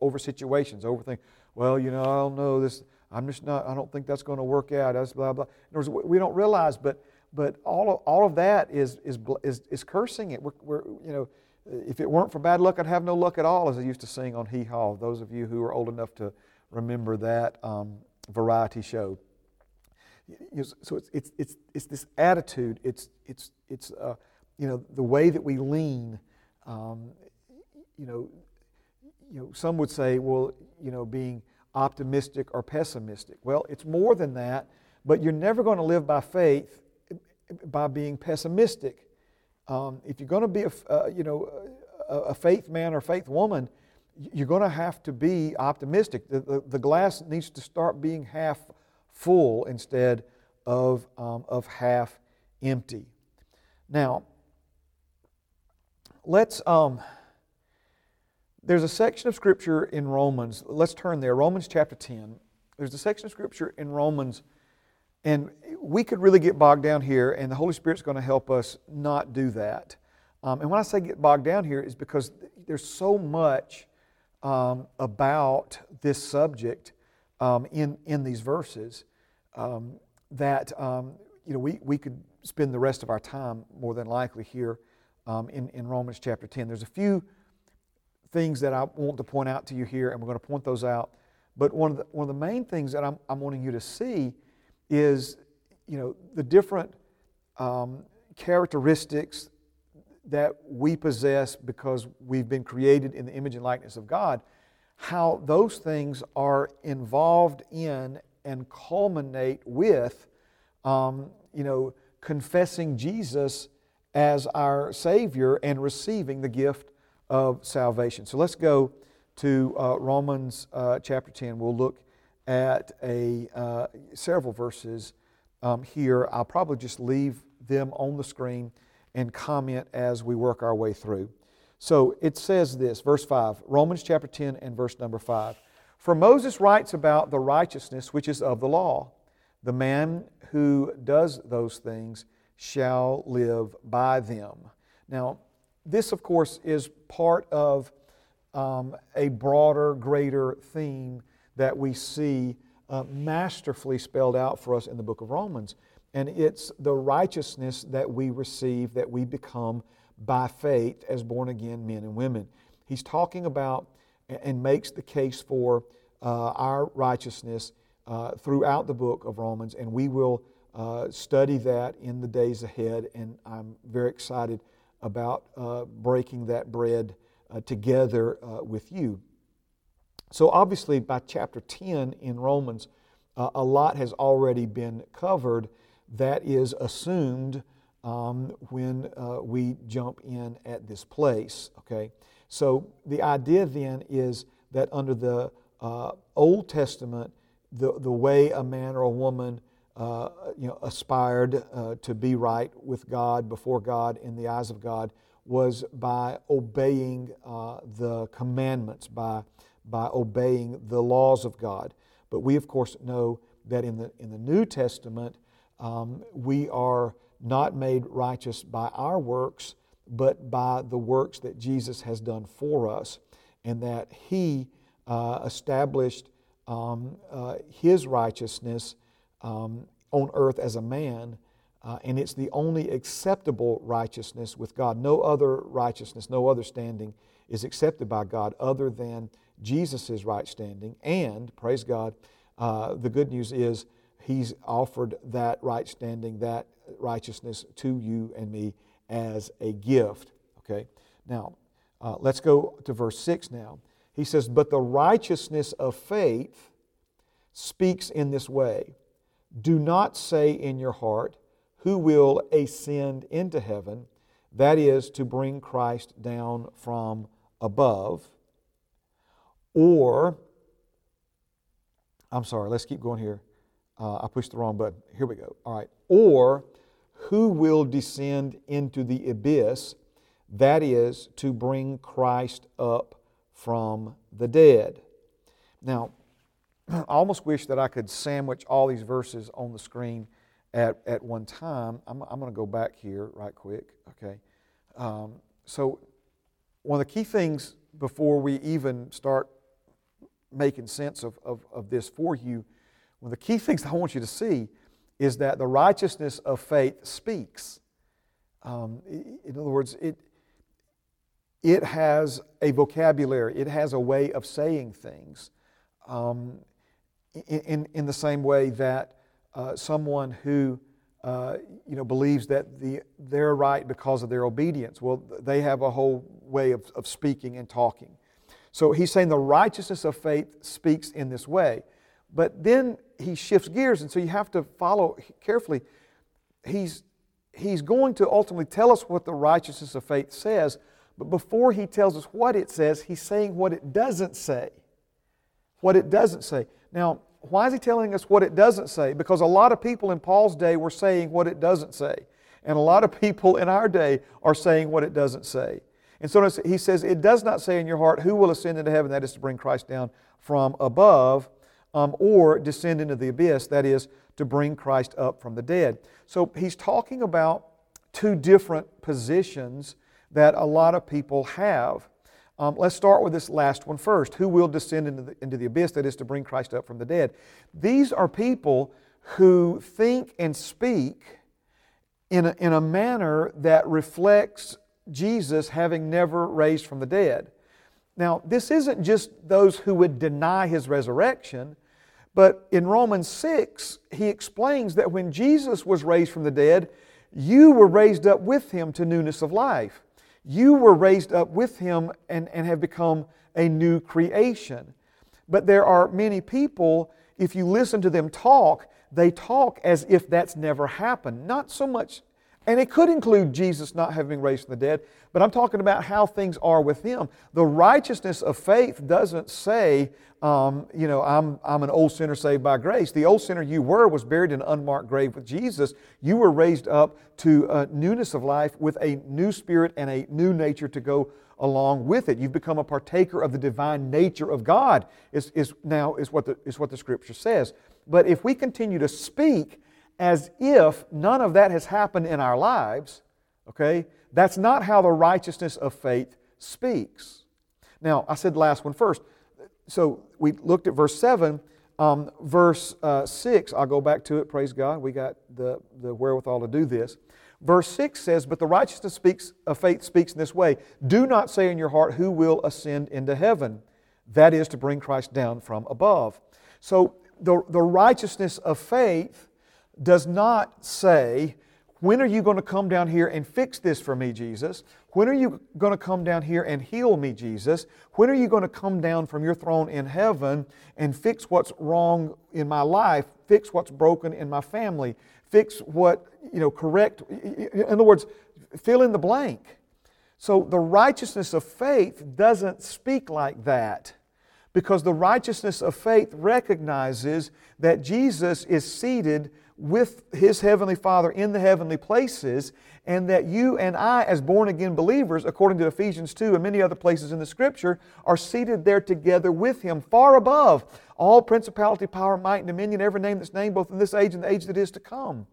over situations, over things well, you know, I don't know this. I'm just not. I don't think that's going to work out. That's blah blah. In other words, we don't realize, but but all of, all of that is is is, is cursing it. We're, we're you know, if it weren't for bad luck, I'd have no luck at all, as I used to sing on Hee Haw. Those of you who are old enough to remember that um, variety show. So it's, it's, it's, it's this attitude, it's, it's, it's uh, you know, the way that we lean. Um, you know, you know, some would say, well, you know, being optimistic or pessimistic. Well, it's more than that, but you're never going to live by faith by being pessimistic. Um, if you're going to be a, uh, you know, a, a, faith man or faith woman, you're going to have to be optimistic. The, the, the, glass needs to start being half full instead of, um, of half empty. Now, let's. Um, there's a section of Scripture in Romans. Let's turn there. Romans chapter 10. There's a section of Scripture in Romans, and we could really get bogged down here, and the Holy Spirit's going to help us not do that. Um, and when I say get bogged down here, is because there's so much um, about this subject um, in, in these verses um, that um, you know, we, we could spend the rest of our time more than likely here um, in, in Romans chapter 10. There's a few things that I want to point out to you here, and we're going to point those out. But one of the, one of the main things that I'm, I'm wanting you to see is, you know, the different um, characteristics that we possess because we've been created in the image and likeness of God, how those things are involved in and culminate with, um, you know, confessing Jesus as our Savior and receiving the gift of salvation. So let's go to uh, Romans uh, chapter 10. We'll look at a, uh, several verses um, here. I'll probably just leave them on the screen and comment as we work our way through. So it says this, verse 5, Romans chapter 10 and verse number 5. For Moses writes about the righteousness which is of the law. The man who does those things shall live by them. Now, this, of course, is part of um, a broader, greater theme that we see uh, masterfully spelled out for us in the book of Romans. And it's the righteousness that we receive, that we become by faith as born again men and women. He's talking about and makes the case for uh, our righteousness uh, throughout the book of Romans, and we will uh, study that in the days ahead. And I'm very excited about uh, breaking that bread uh, together uh, with you. So, obviously, by chapter 10 in Romans, a lot has already been covered that is assumed um, when uh, we jump in at this place. Okay, so the idea then is that under the uh, Old Testament, the, the way a man or a woman uh, you know, aspired uh, to be right with God, before God, in the eyes of God, was by obeying uh, the commandments, by, by obeying the laws of God. But we, of course, know that in the, in the New Testament, um, we are not made righteous by our works, but by the works that Jesus has done for us, and that He uh, established um, uh, His righteousness um, on earth as a man, uh, and it's the only acceptable righteousness with God. No other righteousness, no other standing is accepted by God other than Jesus' right standing. And, praise God, uh, the good news is He's offered that right standing, that righteousness to you and me as a gift. Okay? Now, uh, let's go to verse 6 now. He says, But the righteousness of faith speaks in this way Do not say in your heart, Who will ascend into heaven? That is, to bring Christ down from above. Or, I'm sorry, let's keep going here. Uh, I pushed the wrong button. Here we go. All right. Or who will descend into the abyss? That is to bring Christ up from the dead. Now, <clears throat> I almost wish that I could sandwich all these verses on the screen at, at one time. I'm, I'm going to go back here right quick. Okay. Um, so, one of the key things before we even start making sense of, of, of this for you one of the key <laughs> things I want you to see is that the righteousness of faith speaks. Um, in other words, it, it has a vocabulary, it has a way of saying things um, in, in the same way that uh, someone who uh, you know, believes that the, they're right because of their obedience, well, they have a whole way of, of speaking and talking. So he's saying the righteousness of faith speaks in this way. But then he shifts gears, and so you have to follow carefully. He's, he's going to ultimately tell us what the righteousness of faith says, but before he tells us what it says, he's saying what it doesn't say. What it doesn't say. Now, why is he telling us what it doesn't say? Because a lot of people in Paul's day were saying what it doesn't say. And a lot of people in our day are saying what it doesn't say. And so he says, It does not say in your heart, Who will ascend into heaven? That is to bring Christ down from above um, or descend into the abyss, that is, to bring Christ up from the dead. So he's talking about two different positions that a lot of people have. Um, let's start with this last one first. Who will descend into the, into the abyss, that is, to bring Christ up from the dead? These are people who think and speak in a, in a manner that reflects Jesus having never raised from the dead. Now, this isn't just those who would deny his resurrection, but in Romans 6, he explains that when Jesus was raised from the dead, you were raised up with him to newness of life. You were raised up with him and, and have become a new creation. But there are many people, if you listen to them talk, they talk as if that's never happened. Not so much And it could include Jesus not having been raised from the dead, but I'm talking about how things are with Him. The righteousness of faith doesn't say, um, you know, I'm, I'm an old sinner saved by grace. The old sinner you were was buried in an unmarked grave with Jesus. You were raised up to a newness of life with a new spirit and a new nature to go along with it. You've become a partaker of the divine nature of God, is, is now is what, the, is what the Scripture says. But if we continue to speak as if none of that has happened in our lives, okay, that's not how the righteousness of faith speaks. Now, I said the last one first. So we looked at verse 7. Um, verse uh, 6, I'll go back to it, praise God. We got the, the wherewithal to do this. Verse 6 says, But the righteousness speaks, of faith speaks in this way Do not say in your heart, Who will ascend into heaven? That is to bring Christ down from above. So the, the righteousness of faith does not say, When are you going to come down here and fix this for me, Jesus? When are you going to come down here and heal me, Jesus? When are you going to come down from your throne in heaven and fix what's wrong in my life, fix what's broken in my family, fix what, you know, correct? In other words, fill in the blank. So the righteousness of faith doesn't speak like that because the righteousness of faith recognizes that Jesus is seated with his heavenly Father in the heavenly places, and that you and I, as born again believers, according to Ephesians 2 and many other places in the Scripture, are seated there together with him, far above all principality, power, might, and dominion, every name that's named, both in this age and the age that is to come.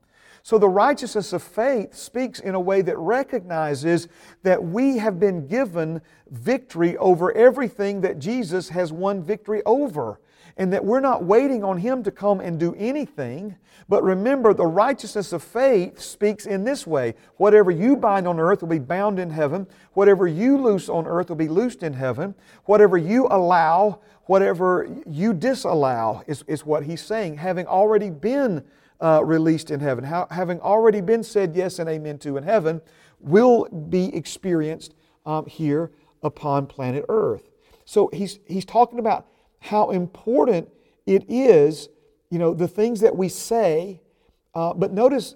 So the righteousness of faith speaks in a way that recognizes that we have been given victory over everything that Jesus has won victory over and that we're not waiting on Him to come and do anything. But remember, the righteousness of faith speaks in this way whatever you bind on earth will be bound in heaven, whatever you loose on earth will be loosed in heaven, whatever you allow, whatever you disallow, is, is what He's saying, having already been. Uh, released in heaven, How, having already been said yes and amen to in heaven, will be experienced um, here upon planet Earth. So he's, he's talking about how important it is, you know, the things that we say. Uh, but notice,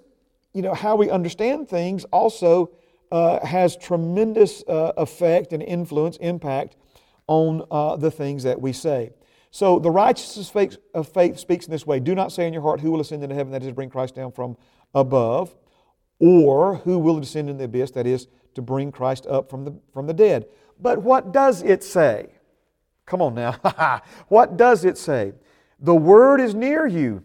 you know, how we understand things also uh, has tremendous uh, effect and influence, impact on uh, the things that we say. So the righteousness of faith speaks in this way Do not say in your heart, Who will ascend into heaven, that is, bring Christ down from above, or who will descend into the abyss, that is, to bring Christ up from the, from the dead. But what does it say? Come on now. <laughs> what does it say? The word is near you,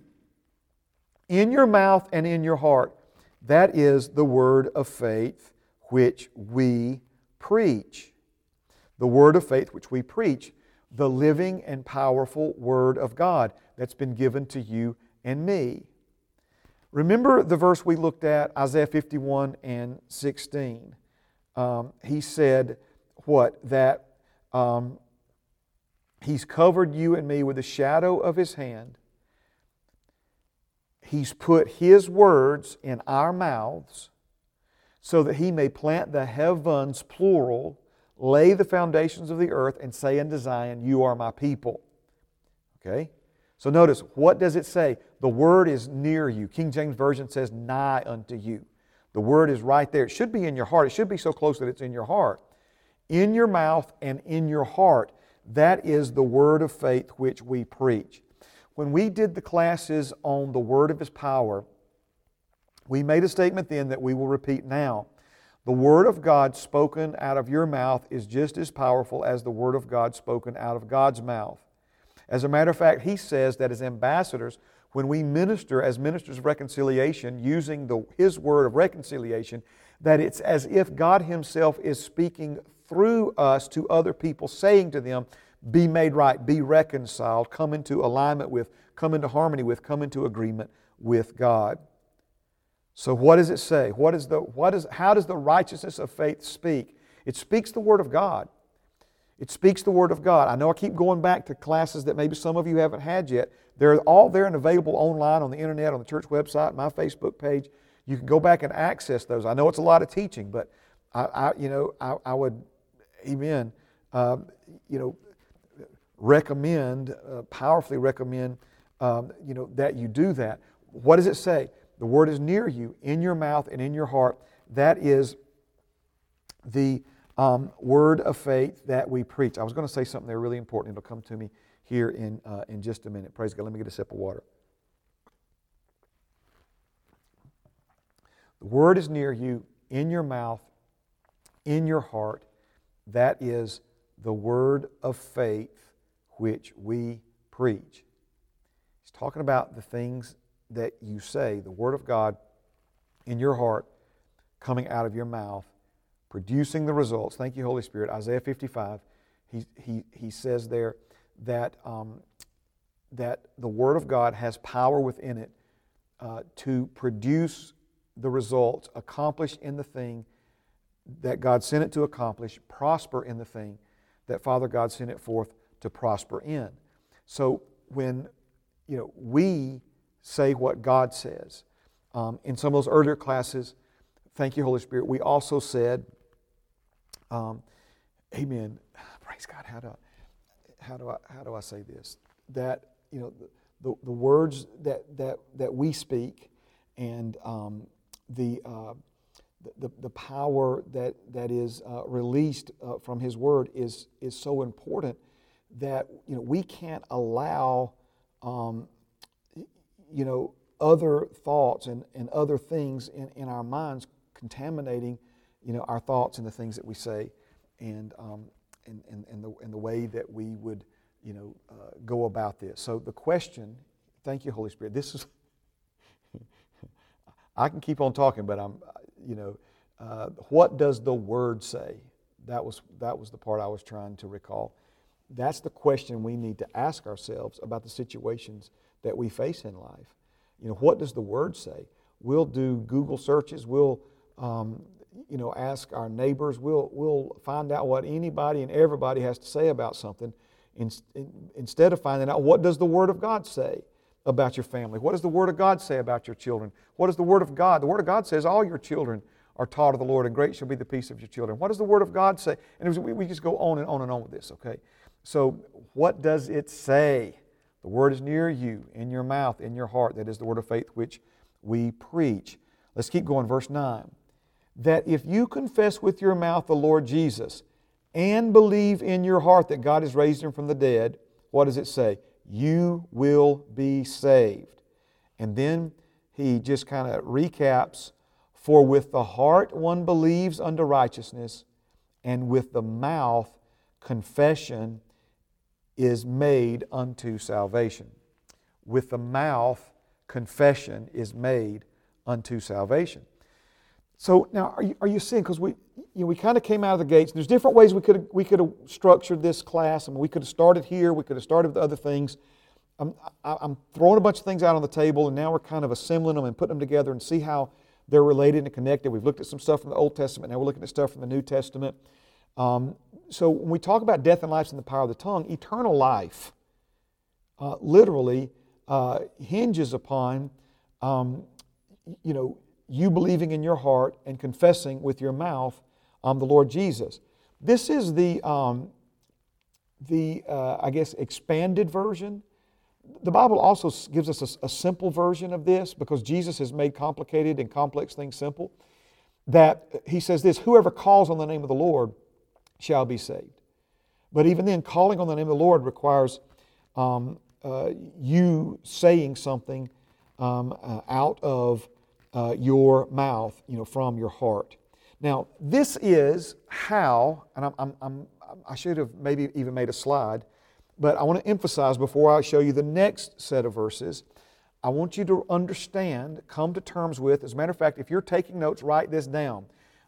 in your mouth and in your heart. That is the word of faith which we preach. The word of faith which we preach, the living and powerful word of God that's been given to you and me. Remember the verse we looked at, Isaiah 51 and 16. Um, he said, What? That um, He's covered you and me with the shadow of His hand. He's put His words in our mouths so that He may plant the heavens, plural, lay the foundations of the earth, and say unto Zion, You are my people. Okay? So notice, what does it say? The word is near you. King James Version says, nigh unto you. The word is right there. It should be in your heart. It should be so close that it's in your heart. In your mouth and in your heart. That is the word of faith which we preach. When we did the classes on the word of His power, we made a statement then that we will repeat now. The word of God spoken out of your mouth is just as powerful as the word of God spoken out of God's mouth. As a matter of fact, he says that as ambassadors, when we minister as ministers of reconciliation using the, his word of reconciliation, that it's as if God himself is speaking through us to other people, saying to them, Be made right, be reconciled, come into alignment with, come into harmony with, come into agreement with God. So, what does it say? What is the, what is, how does the righteousness of faith speak? It speaks the Word of God. It speaks the Word of God. I know I keep going back to classes that maybe some of you haven't had yet. They're all there and available online on the internet, on the church website, my Facebook page. You can go back and access those. I know it's a lot of teaching, but I, I you know, I, I would amen, um, you know, recommend, uh, powerfully recommend, um, you know, that you do that. What does it say? The word is near you, in your mouth and in your heart. That is the um, word of faith that we preach. I was going to say something there really important. It'll come to me here in, uh, in just a minute. Praise God. Let me get a sip of water. The word is near you, in your mouth, in your heart. That is the word of faith which we preach. He's talking about the things that you say, the word of God in your heart, coming out of your mouth, producing the results. Thank you, Holy Spirit. Isaiah 55, he, he, he says there that, um, that the word of God has power within it uh, to produce the results, accomplish in the thing that God sent it to accomplish, prosper in the thing that Father God sent it forth to prosper in. So when you know we say what God says, um, in some of those earlier classes, thank you, Holy Spirit. We also said, um, Amen. <sighs> Praise God. How do how do I how do I say this? That you know the, the, the words that that that we speak and um, the, uh, the, the power that, that is uh, released uh, from His Word is, is so important that you know, we can't allow um, you know, other thoughts and, and other things in, in our minds contaminating you know, our thoughts and the things that we say and, um, and, and, and, the, and the way that we would you know, uh, go about this. So the question, thank you, Holy Spirit, this is <laughs> I can keep on talking, but I'm, you know, uh, what does the Word say? That was, that was the part I was trying to recall. That's the question we need to ask ourselves about the situations that we face in life. You know, what does the Word say? We'll do Google searches. We'll, um, you know, ask our neighbors. We'll, we'll find out what anybody and everybody has to say about something instead of finding out what does the Word of God say about your family? What does the Word of God say about your children? What does the Word of God? The Word of God says all your children are taught of the Lord, and great shall be the peace of your children. What does the Word of God say? And we just go on and on and on with this, okay? So, what does it say? The Word is near you, in your mouth, in your heart. That is the Word of faith which we preach. Let's keep going. Verse 9. That if you confess with your mouth the Lord Jesus and believe in your heart that God has raised him from the dead, what does it say? You will be saved. And then he just kind of recaps For with the heart one believes unto righteousness, and with the mouth confession is made unto salvation. With the mouth confession is made unto salvation. So now, are you, are you seeing? Because we, you know, we kind of came out of the gates. There's different ways we could we could have structured this class. I mean, we could have started here. We could have started with other things. I'm, I'm throwing a bunch of things out on the table, and now we're kind of assembling them and putting them together and see how they're related and connected. We've looked at some stuff from the Old Testament. Now we're looking at stuff from the New Testament. Um, so when we talk about death and life and the power of the tongue, eternal life uh, literally uh, hinges upon, um, you know, you believing in your heart and confessing with your mouth um, the Lord Jesus. This is the, um, the uh, I guess, expanded version. The Bible also gives us a, a simple version of this because Jesus has made complicated and complex things simple. That he says this whoever calls on the name of the Lord shall be saved. But even then, calling on the name of the Lord requires um, uh, you saying something um, uh, out of uh, your mouth, you know, from your heart. Now, this is how, and I'm, I'm, I'm, i should have maybe even made a slide, but I want to emphasize before I show you the next set of verses, I want you to understand, come to terms with, as a matter of fact, if you're taking notes, write this down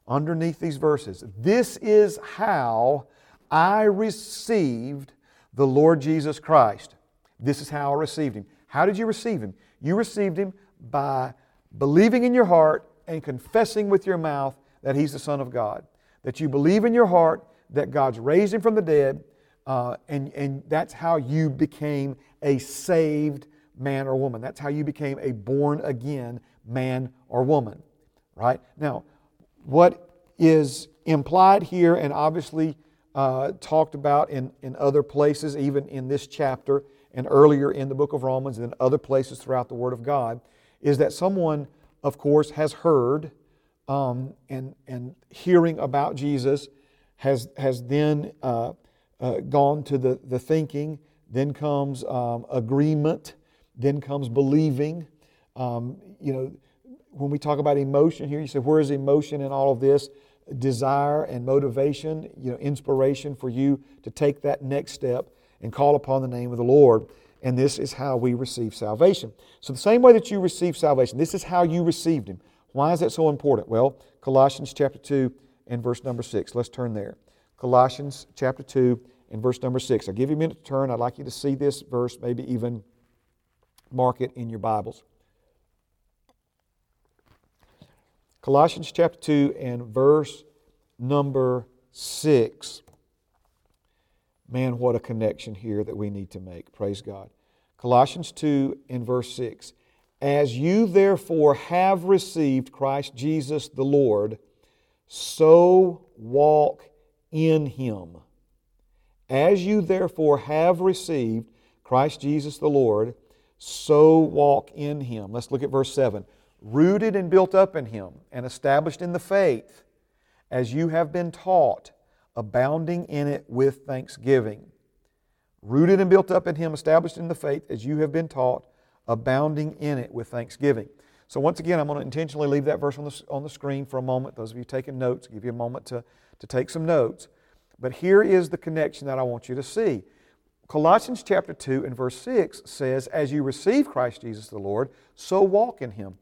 underneath these verses. This is how I received the Lord Jesus Christ. This is how I received Him. How did you receive Him? You received Him by believing in your heart and confessing with your mouth that He's the Son of God. That you believe in your heart that God's raised Him from the dead, uh, and, and that's how you became a saved man or woman. That's how you became a born again man or woman. Right? Now, what is implied here and obviously uh, talked about in, in other places, even in this chapter and earlier in the book of Romans and in other places throughout the Word of God, is that someone of course, has heard um, and, and hearing about Jesus has, has then uh, uh, gone to the, the thinking, then comes um, agreement, then comes believing. Um, you know, when we talk about emotion here, you say, where is emotion in all of this? Desire and motivation, you know, inspiration for you to take that next step and call upon the name of the Lord. And this is how we receive salvation. So, the same way that you receive salvation, this is how you received Him. Why is that so important? Well, Colossians chapter 2 and verse number 6. Let's turn there. Colossians chapter 2 and verse number 6. I'll give you a minute to turn. I'd like you to see this verse, maybe even mark it in your Bibles. Colossians chapter 2 and verse number 6. Man, what a connection here that we need to make. Praise God. Colossians 2 and verse 6. As you therefore have received Christ Jesus the Lord, so walk in him. As you therefore have received Christ Jesus the Lord, so walk in him. Let's look at verse 7. Rooted and built up in him, and established in the faith, as you have been taught, abounding in it with thanksgiving. Rooted and built up in him, established in the faith, as you have been taught, abounding in it with thanksgiving. So, once again, I'm going to intentionally leave that verse on the, on the screen for a moment. Those of you taking notes, give you a moment to, to take some notes. But here is the connection that I want you to see. Colossians chapter 2 and verse 6 says, As you receive Christ Jesus the Lord, so walk in Him.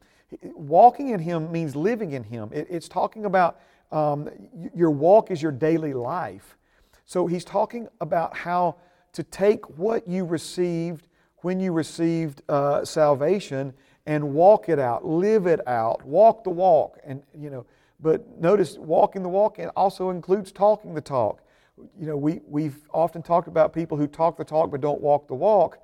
Walking in Him means living in Him. It, it's talking about um, your walk is your daily life. So he's talking about how to take what you received when you received uh, salvation and walk it out, live it out, walk the walk. And, you know, but notice walking the walk also includes talking the talk. You know, we, we've often talked about people who talk the talk but don't walk the walk.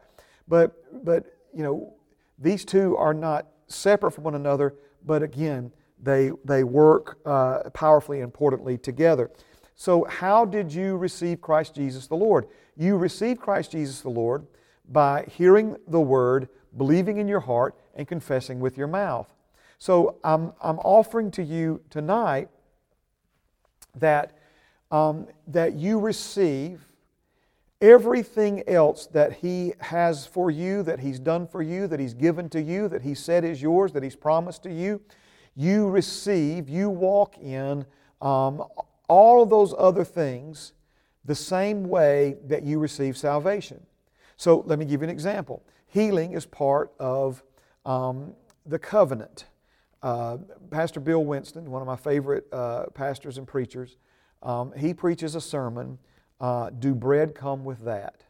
But, but you know, these two are not separate from one another, but again, they, they work uh, powerfully, importantly together. So, how did you receive Christ Jesus the Lord? You received Christ Jesus the Lord by hearing the word, believing in your heart, and confessing with your mouth. So I'm, I'm offering to you tonight that, um, that you receive everything else that He has for you, that He's done for you, that He's given to you, that He said is yours, that He's promised to you. You receive, you walk in um, all of those other things the same way that you receive salvation. So let me give you an example. Healing is part of um, the covenant. Uh, Pastor Bill Winston, one of my favorite uh, pastors and preachers, um, he preaches a sermon uh, Do bread come with that?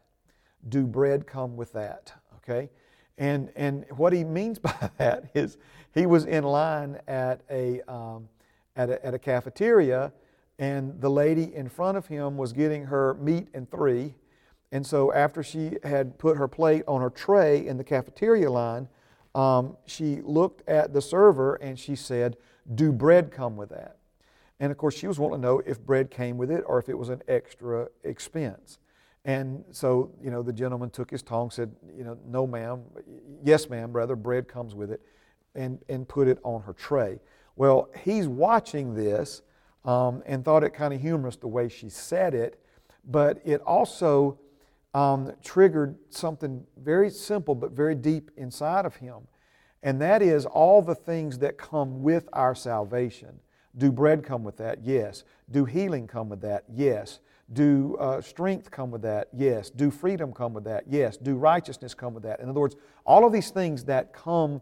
Do bread come with that? Okay? And, and what he means <laughs> by that is he was in line at a, um, at a, at a cafeteria, and the lady in front of him was getting her meat and three and so after she had put her plate on her tray in the cafeteria line, um, she looked at the server and she said, Do bread come with that? And of course, she was wanting to know if bread came with it or if it was an extra expense. And so, you know, the gentleman took his tongue, said, you know, no, ma'am, yes, ma'am, brother, bread comes with it, and, and put it on her tray. Well, he's watching this um, and thought it kind of humorous the way she said it, but it also um, triggered something very simple but very deep inside of him. And that is all the things that come with our salvation. Do bread come with that? Yes. Do healing come with that? Yes. Do uh, strength come with that? Yes. Do freedom come with that? Yes. Do righteousness come with that? In other words, all of these things that come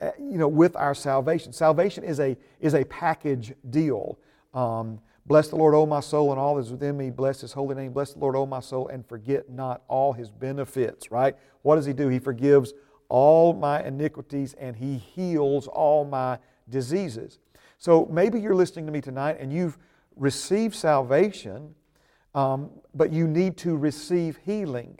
uh, you know, with our salvation. Salvation is a, is a package deal. Um, Bless the Lord, O my soul, and all that is within me. Bless his holy name. Bless the Lord, O my soul, and forget not all his benefits, right? What does he do? He forgives all my iniquities and he heals all my diseases. So maybe you're listening to me tonight and you've received salvation, um, but you need to receive healing.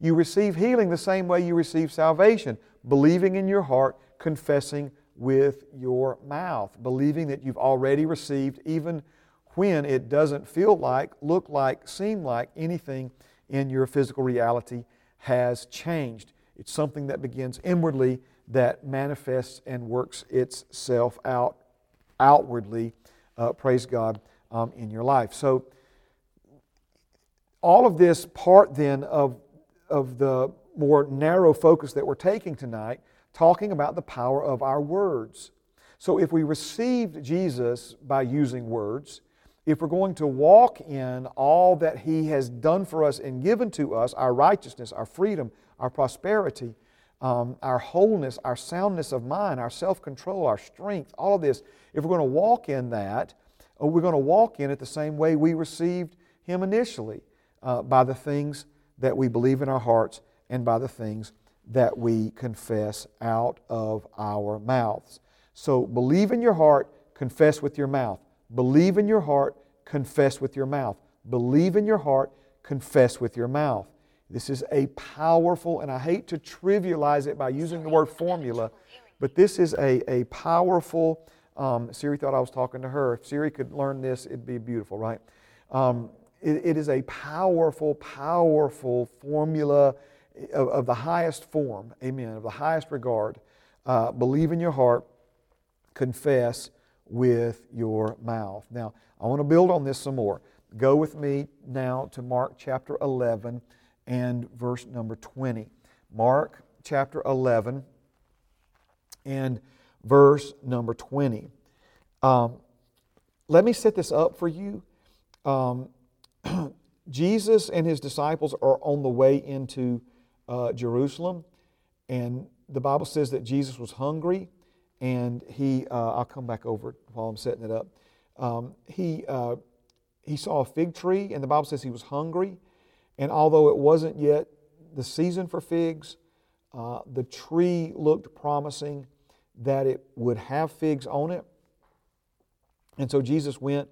You receive healing the same way you receive salvation, believing in your heart, confessing with your mouth, believing that you've already received even when it doesn't feel like, look like, seem like anything in your physical reality has changed. It's something that begins inwardly that manifests and works itself out outwardly, uh, praise God, um, in your life. So, all of this part then of, of the more narrow focus that we're taking tonight, talking about the power of our words. So, if we received Jesus by using words, if we're going to walk in all that He has done for us and given to us, our righteousness, our freedom, our prosperity, um, our wholeness, our soundness of mind, our self control, our strength, all of this, if we're going to walk in that, uh, we're going to walk in it the same way we received Him initially uh, by the things that we believe in our hearts and by the things that we confess out of our mouths. So believe in your heart, confess with your mouth. Believe in your heart, confess with your mouth. Believe in your heart, confess with your mouth. This is a powerful, and I hate to trivialize it by using the word formula, but this is a, a powerful. Um, Siri thought I was talking to her. If Siri could learn this, it'd be beautiful, right? Um, it, it is a powerful, powerful formula of, of, the highest form, amen, of the highest regard. Uh, believe in your heart, confess with your mouth. Now, I want to build on this some more. Go with me now to Mark chapter 11 and verse number 20. Mark chapter 11 and verse number 20. Um, let me set this up for you. Um, <clears throat> Jesus and his disciples are on the way into uh, Jerusalem, and the Bible says that Jesus was hungry, and he, uh, I'll come back over while I'm setting it up. Um, he, uh, he saw a fig tree, and the Bible says he was hungry, and although it wasn't yet the season for figs, uh, the tree looked promising that it would have figs on it. And so Jesus went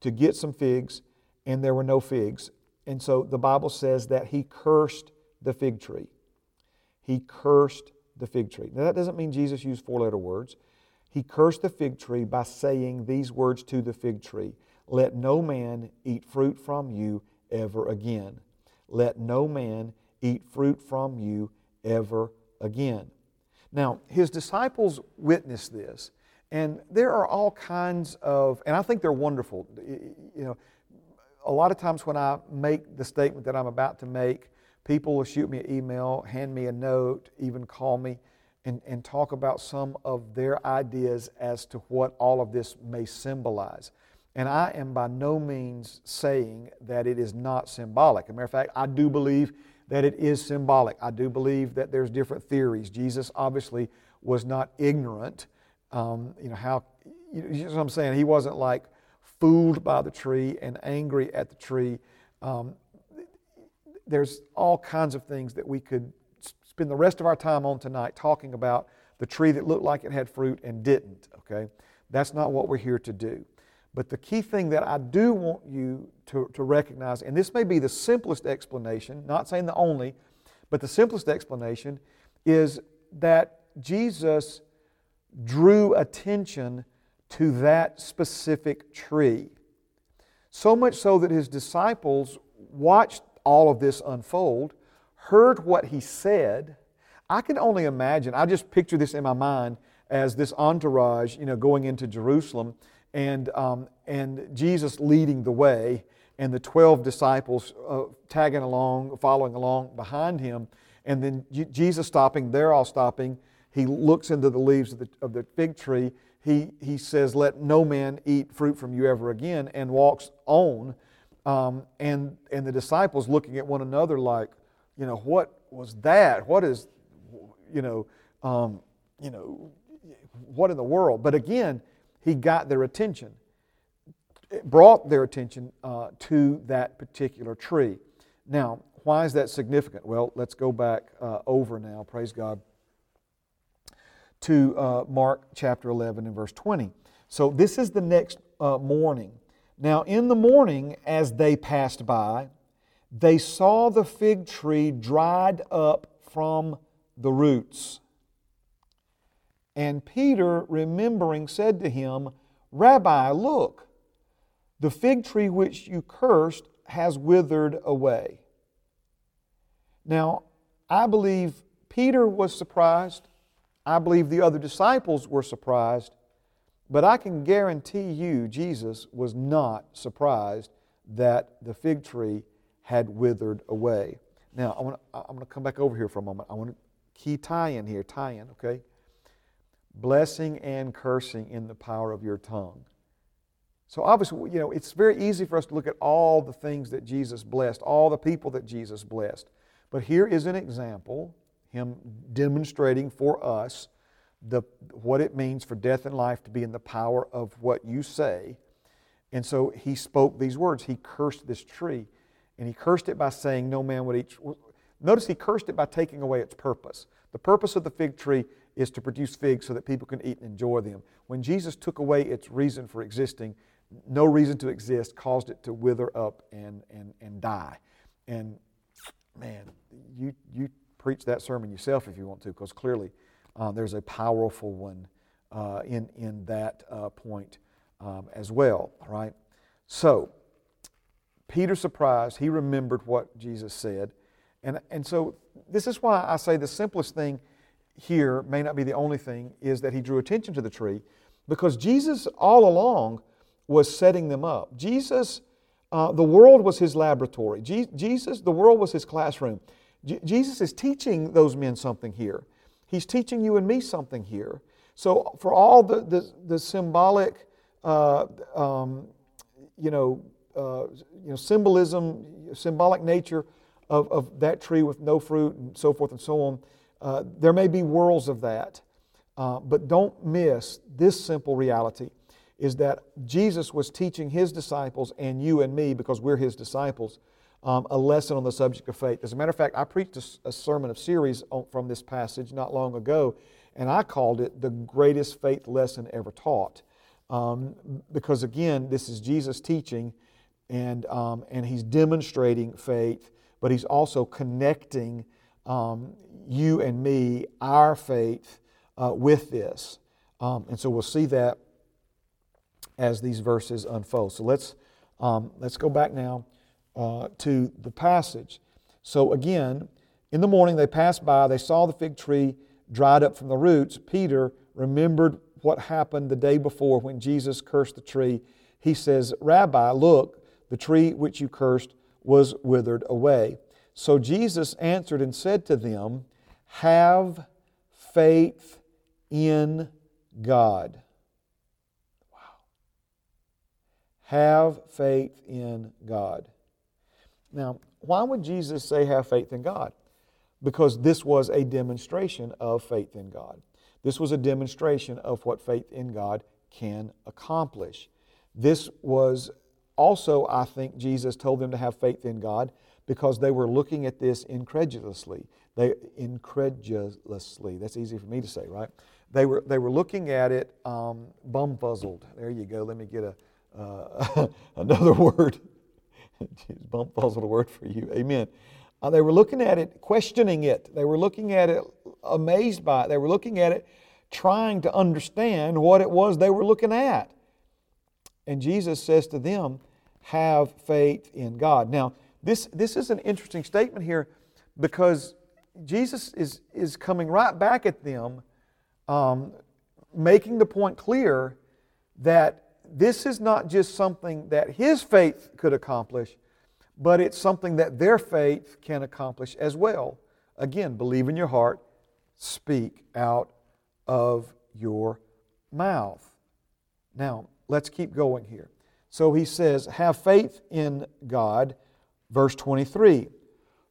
to get some figs, and there were no figs. And so the Bible says that he cursed the fig tree. He cursed the fig tree. Now, that doesn't mean Jesus used four letter words. He cursed the fig tree by saying these words to the fig tree Let no man eat fruit from you ever again. Let no man eat fruit from you ever again. Now, his disciples witnessed this, and there are all kinds of, and I think they're wonderful. You know, a lot of times when I make the statement that I'm about to make, people will shoot me an email, hand me a note, even call me, and, and talk about some of their ideas as to what all of this may symbolize. And I am by no means saying that it is not symbolic. As a matter of fact, I do believe that it is symbolic. I do believe that there's different theories. Jesus obviously was not ignorant. Um, you know how you know what I'm saying. He wasn't like fooled by the tree and angry at the tree. Um, there's all kinds of things that we could spend the rest of our time on tonight talking about the tree that looked like it had fruit and didn't. Okay, that's not what we're here to do. But the key thing that I do want you to, to recognize, and this may be the simplest explanation, not saying the only, but the simplest explanation is that Jesus drew attention to that specific tree. So much so that his disciples watched all of this unfold, heard what he said. I can only imagine, I just picture this in my mind as this entourage, you know, going into Jerusalem and, um, and Jesus leading the way, and the 12 disciples uh, tagging along, following along behind him, and then Jesus stopping, they're all stopping. He looks into the leaves of the, of the fig tree. He, he says, Let no man eat fruit from you ever again, and walks on. Um, and, and the disciples looking at one another like, you know, what was that? What is, you know, um, you know, what in the world? But again, he got their attention, brought their attention uh, to that particular tree. Now, why is that significant? Well, let's go back uh, over now, praise God, to uh, Mark chapter 11 and verse 20. So, this is the next uh, morning. Now, in the morning, as they passed by, they saw the fig tree dried up from the roots. And Peter, remembering, said to him, Rabbi, look, the fig tree which you cursed has withered away. Now, I believe Peter was surprised. I believe the other disciples were surprised, but I can guarantee you Jesus was not surprised that the fig tree had withered away. Now, I want to, I'm going to come back over here for a moment. I want to key tie in here, tie in, okay? Blessing and cursing in the power of your tongue. So obviously, you know, it's very easy for us to look at all the things that Jesus blessed, all the people that Jesus blessed. But here is an example, him demonstrating for us the, what it means for death and life to be in the power of what you say. And so he spoke these words. He cursed this tree. And he cursed it by saying, No man would eat. Notice he cursed it by taking away its purpose. The purpose of the fig tree is to produce figs so that people can eat and enjoy them. When Jesus took away its reason for existing, no reason to exist, caused it to wither up and, and, and die. And man, you, you preach that sermon yourself if you want to, because clearly uh, there's a powerful one uh, in, in that uh, point um, as well, right? So, Peter surprised, he remembered what Jesus said. And, and so, this is why I say the simplest thing here may not be the only thing, is that he drew attention to the tree, because Jesus all along was setting them up. Jesus, uh, the world was his laboratory. Je- Jesus, the world was his classroom. Je- Jesus is teaching those men something here. He's teaching you and me something here. So, for all the, the, the symbolic, uh, um, you, know, uh, you know, symbolism, symbolic nature of, of that tree with no fruit and so forth and so on, uh, there may be worlds of that. Uh, but don't miss this simple reality is that Jesus was teaching his disciples and you and me, because we're his disciples, um, a lesson on the subject of faith. As a matter of fact, I preached a, a sermon of series on, from this passage not long ago, and I called it the greatest faith lesson ever taught. Um, because again, this is Jesus teaching, and, um, and he's demonstrating faith, but he's also connecting um, you and me, our faith, uh, with this. Um, and so we'll see that as these verses unfold. So let's, um, let's go back now uh, to the passage. So again, in the morning they passed by, they saw the fig tree dried up from the roots. Peter remembered what happened the day before when Jesus cursed the tree. He says, Rabbi, look, the tree which you cursed was withered away. So Jesus answered and said to them, Have faith in God. Wow. Have faith in God. Now, why would Jesus say have faith in God? Because this was a demonstration of faith in God. This was a demonstration of what faith in God can accomplish. This was also, I think, Jesus told them to have faith in God because they were looking at this incredulously. They incredulously. That's easy for me to say, right? They were they were looking at it um, bumfuzzled. There you go. Let me get a uh, <laughs> another <laughs> word. <laughs> Jesus bump falls on a word for you. Amen. Uh, they were looking at it, questioning it. They were looking at it, amazed by it. They were looking at it, trying to understand what it was they were looking at. And Jesus says to them, Have faith in God. Now, this, this is an interesting statement here because Jesus is, is coming right back at them, um, making the point clear that this is not just something that his faith could accomplish, but it's something that their faith can accomplish as well. Again, believe in your heart, speak out of your mouth. Now, let's keep going here. So he says, Have faith in God, verse 23.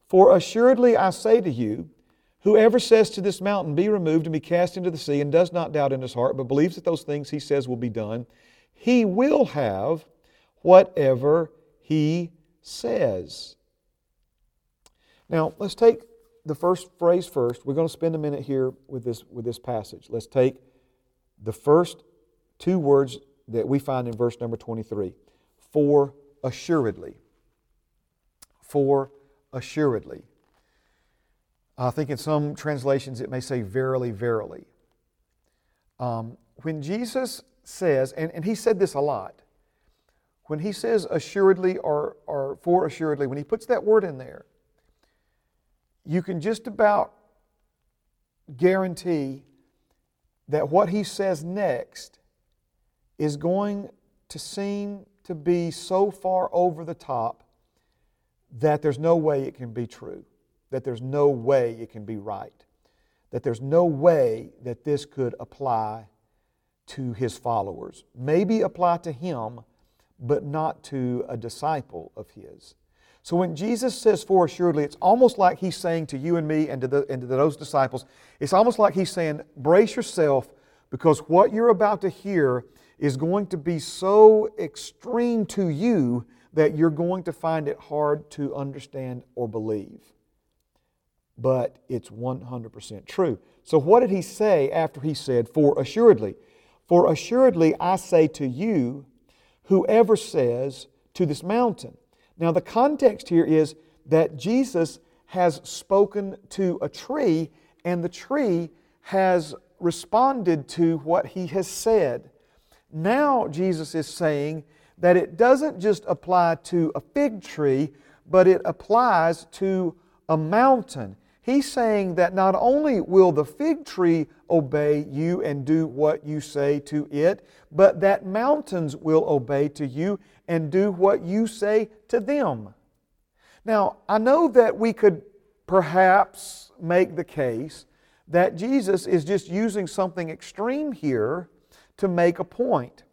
For assuredly I say to you, whoever says to this mountain, Be removed and be cast into the sea, and does not doubt in his heart, but believes that those things he says will be done, he will have whatever he says. Now, let's take the first phrase first. We're going to spend a minute here with this, with this passage. Let's take the first two words that we find in verse number 23 for assuredly. For assuredly. I think in some translations it may say verily, verily. Um, when Jesus says, and, and he said this a lot, when he says assuredly or, or for assuredly, when he puts that word in there, you can just about guarantee that what he says next is going to seem to be so far over the top that there's no way it can be true, that there's no way it can be right, that there's no way that this could apply to his followers. Maybe apply to him, but not to a disciple of his. So when Jesus says, for assuredly, it's almost like he's saying to you and me and to, the, and to those disciples, it's almost like he's saying, brace yourself because what you're about to hear is going to be so extreme to you that you're going to find it hard to understand or believe. But it's 100% true. So, what did he say after he said, For assuredly? For assuredly I say to you, whoever says to this mountain. Now, the context here is that Jesus has spoken to a tree, and the tree has responded to what he has said. Now, Jesus is saying that it doesn't just apply to a fig tree, but it applies to a mountain. He's saying that not only will the fig tree obey you and do what you say to it, but that mountains will obey to you and do what you say to them. Now, I know that we could perhaps make the case that Jesus is just using something extreme here to make a point.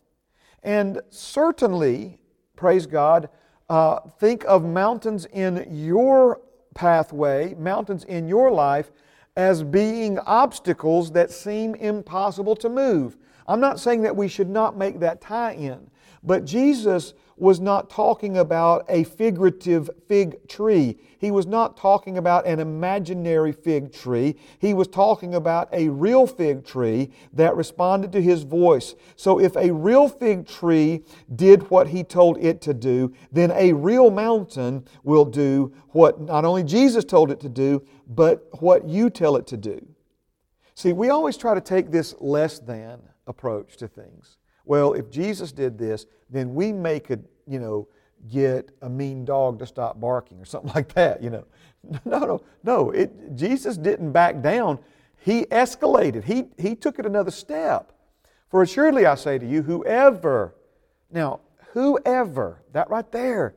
And certainly, praise God, uh, think of mountains in your pathway, mountains in your life, as being obstacles that seem impossible to move. I'm not saying that we should not make that tie in, but Jesus was not talking about a figurative fig tree. He was not talking about an imaginary fig tree. He was talking about a real fig tree that responded to his voice. So if a real fig tree did what he told it to do, then a real mountain will do what not only Jesus told it to do, but what you tell it to do. See, we always try to take this less than approach to things well, if Jesus did this, then we may could, you know, get a mean dog to stop barking or something <laughs> like that, you know. No, no, no. It, Jesus didn't back down. He escalated. He, he took it another step. For assuredly I say to you, whoever, now, whoever, that right there,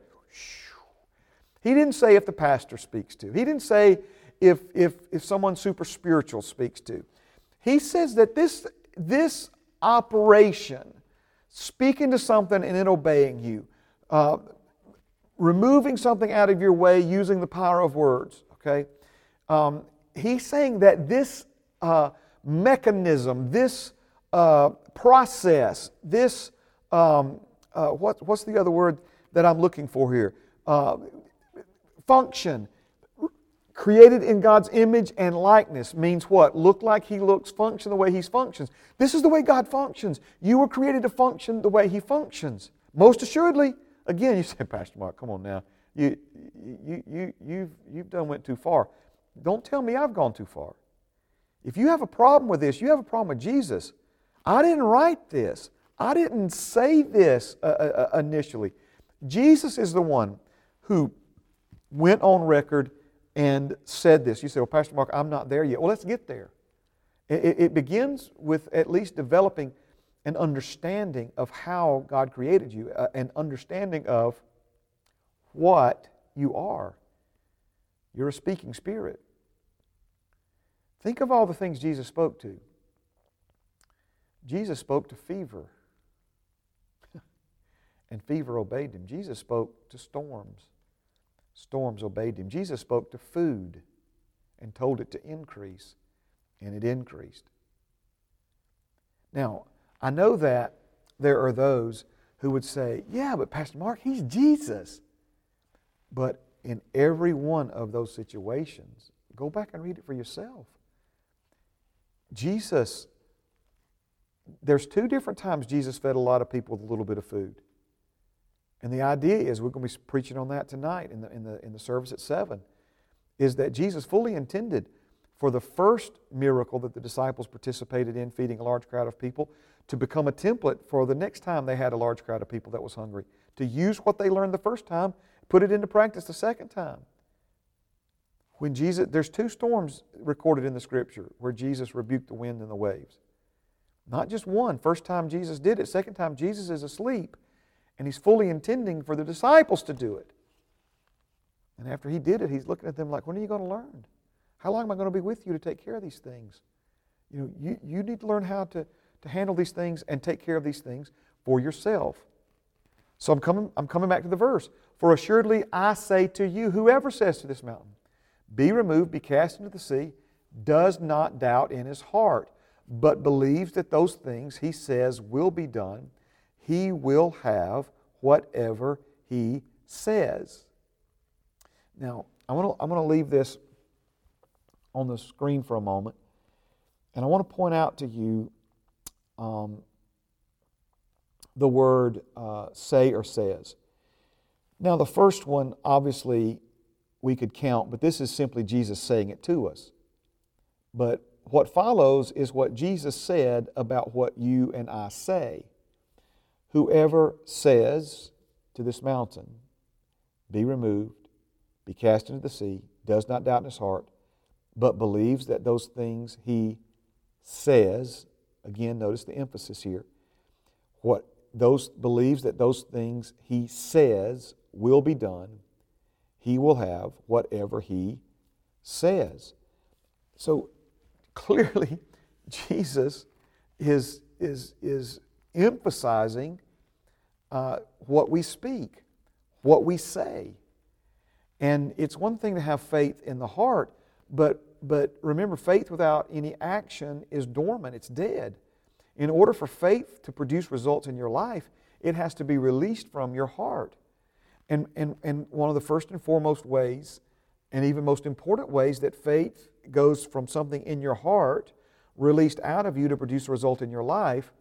he didn't say if the pastor speaks to. He didn't say if, if, if someone super spiritual speaks to. He says that this, this operation, speaking to something and then obeying you, uh, removing something out of your way using the power of words, okay? Um, he's saying that this uh, mechanism, this uh, process, this, um, uh, what, what's the other word that I'm looking for here? Uh, function, created in God's image and likeness means what? Look like He looks, function the way He functions. This is the way God functions. You were created to function the way He functions. Most assuredly, again, you say, <laughs> Pastor Mark, come on now. You, you, you, you've, you've done went too far. Don't tell me I've gone too far. If you have a problem with this, you have a problem with Jesus. I didn't write this. I didn't say this uh, uh, uh initially. Jesus is the one who went on record and said this. You say, Well, Pastor Mark, I'm not there yet. Well, let's get there. It, it begins with at least developing an understanding of how God created you, uh, an understanding of what you are. You're a speaking spirit. Think of all the things Jesus spoke to. Jesus spoke to fever, <laughs> and fever obeyed him. Jesus spoke to storms, storms obeyed him. Jesus spoke to food and told it to increase, and it increased. Now, I know that there are those who would say, Yeah, but Pastor Mark, he's Jesus. But in every one of those situations, go back and read it for yourself. Jesus, there's two different times Jesus fed a lot of people with a little bit of food. And the idea is, we're going to be preaching on that tonight in the, in the, in the service at 7, is that Jesus fully intended for the first miracle that the disciples participated in, feeding a large crowd of people, to become a template for the next time they had a large crowd of people that was hungry. To use what they learned the first time, put it into practice the second time. When Jesus, there's two storms recorded in the scripture where Jesus rebuked the wind and the waves. Not just one. First time Jesus did it, second time Jesus is asleep, and he's fully intending for the disciples to do it. And after he did it, he's looking at them like, when are you going to learn? How long am I going to be with you to take care of these things? You know, you, you need to learn how to, to handle these things and take care of these things for yourself. So I'm coming, I'm coming back to the verse. For assuredly I say to you, whoever says to this mountain, Be removed, be cast into the sea, does not doubt in his heart, but believes that those things he says will be done, he will have whatever he says. Now, I'm going to, I'm going to leave this on the screen for a moment, and I want to point out to you um, the word uh, say or says. Now, the first one, obviously, we could count, but this is simply Jesus saying it to us. But what follows is what Jesus said about what you and I say. Whoever says to this mountain, Be removed, be cast into the sea, does not doubt in his heart, but believes that those things he says, again, notice the emphasis here, what those believes that those things he says will be done, he will have whatever he says. So clearly, <laughs> Jesus is, is, is emphasizing uh, what we speak, what we say. And it's one thing to have faith in the heart, but, but remember, faith without any action is dormant, it's dead. In order for faith to produce results in your life, it has to be released from your heart. And, and, and one of the first and foremost ways, and even most important ways, that faith goes from something in your heart released out of you to produce a result in your life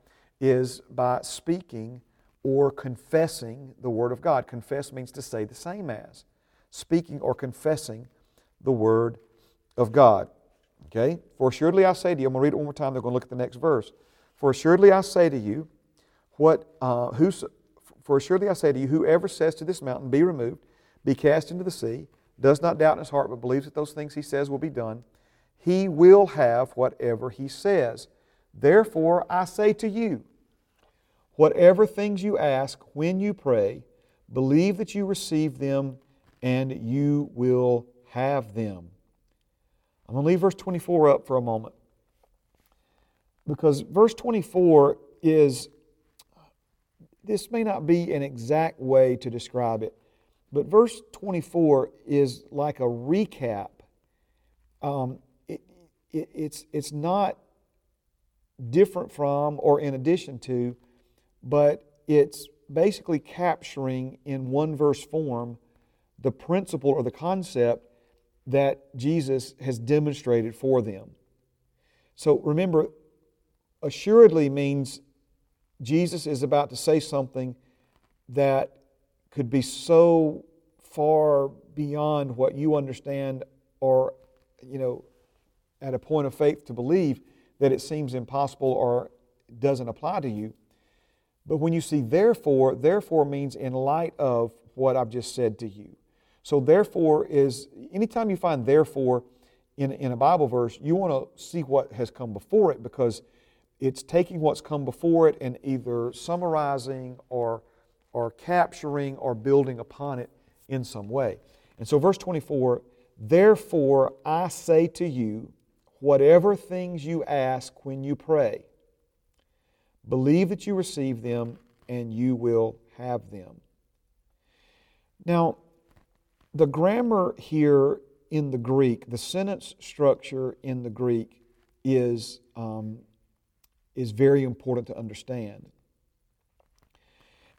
is by speaking or confessing the Word of God. Confess means to say the same as. Speaking or confessing the Word of God. Okay? For assuredly I say to you, I'm going to read it one more time, they're going to look at the next verse. For assuredly I say to you, what, uh, for assuredly I say to you, whoever says to this mountain, Be removed, be cast into the sea, does not doubt in his heart, but believes that those things he says will be done, he will have whatever he says. Therefore, I say to you, whatever things you ask when you pray, believe that you receive them and you will have them. I'm going to leave verse 24 up for a moment because verse 24 is, this may not be an exact way to describe it, but verse 24 is like a recap. Um, it, it, it's, it's not different from or in addition to, but it's basically capturing in one verse form the principle or the concept that Jesus has demonstrated for them. So remember, assuredly means Jesus is about to say something that could be so far beyond what you understand or, you know, at a point of faith to believe that it seems impossible or doesn't apply to you. But when you see therefore, therefore means in light of what I've just said to you. So therefore is, anytime you find therefore in, in a Bible verse, you want to see what has come before it because it's taking what's come before it and either summarizing or, or capturing or building upon it in some way. And so, verse 24, therefore I say to you, whatever things you ask when you pray, believe that you receive them and you will have them. Now, the grammar here in the Greek, the sentence structure in the Greek is um, is very important to understand.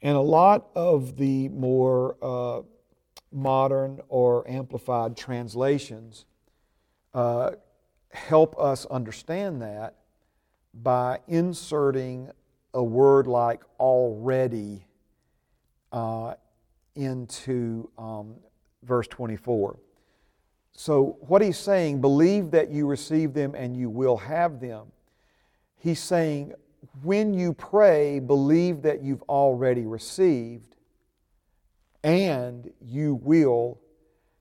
And a lot of the more uh, modern or amplified translations uh, help us understand that by inserting a word like already uh, into um, verse 24. So, what he's saying, believe that you receive them and you will have them he's saying, when you pray, believe that you've already received and you will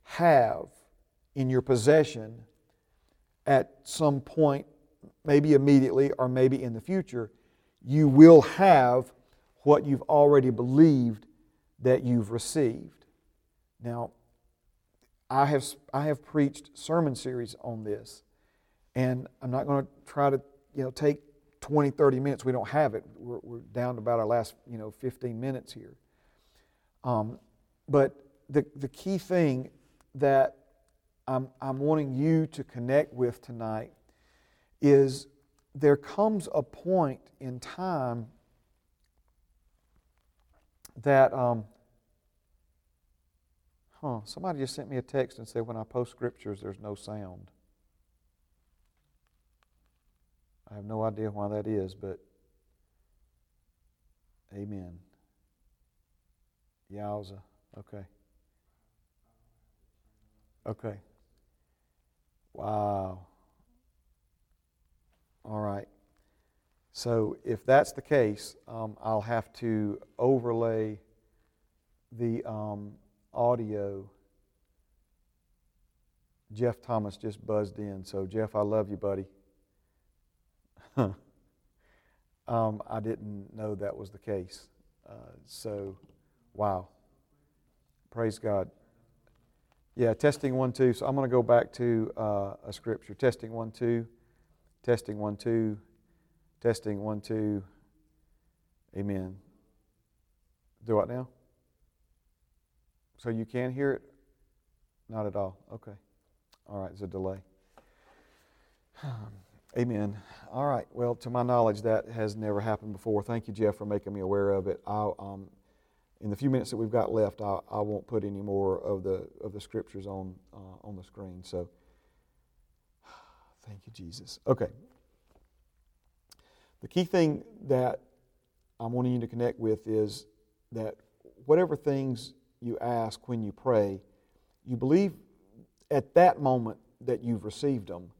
have in your possession at some point, maybe immediately or maybe in the future, you will have what you've already believed that you've received. Now, I have, I have preached sermon series on this, and I'm not going to try to you know, take 20, 30 minutes. We don't have it. We're, we're down to about our last you know, 15 minutes here. Um, but the, the key thing that I'm, I'm wanting you to connect with tonight is there comes a point in time that, um, huh, somebody just sent me a text and said when I post scriptures, there's no sound. I have no idea why that is, but amen. Yowza. Okay. Okay. Wow. All right. So if that's the case, um, I'll have to overlay the um, audio. Jeff Thomas just buzzed in. So, Jeff, I love you, buddy. <laughs> um, I didn't know that was the case. Uh, so, wow. Praise God. Yeah, testing one, two. So I'm going to go back to uh, a scripture. Testing one, two. Testing one, two. Testing one, two. Amen. Do what now? So you can hear it? Not at all. Okay. All right, there's a delay. <sighs> Amen. All right. Well, to my knowledge, that has never happened before. Thank you, Jeff, for making me aware of it. I'll, um, in the few minutes that we've got left, I, I won't put any more of the of the scriptures on uh, on the screen. So, thank you, Jesus. Okay. The key thing that I'm wanting you to connect with is that whatever things you ask when you pray, you believe at that moment that you've received them.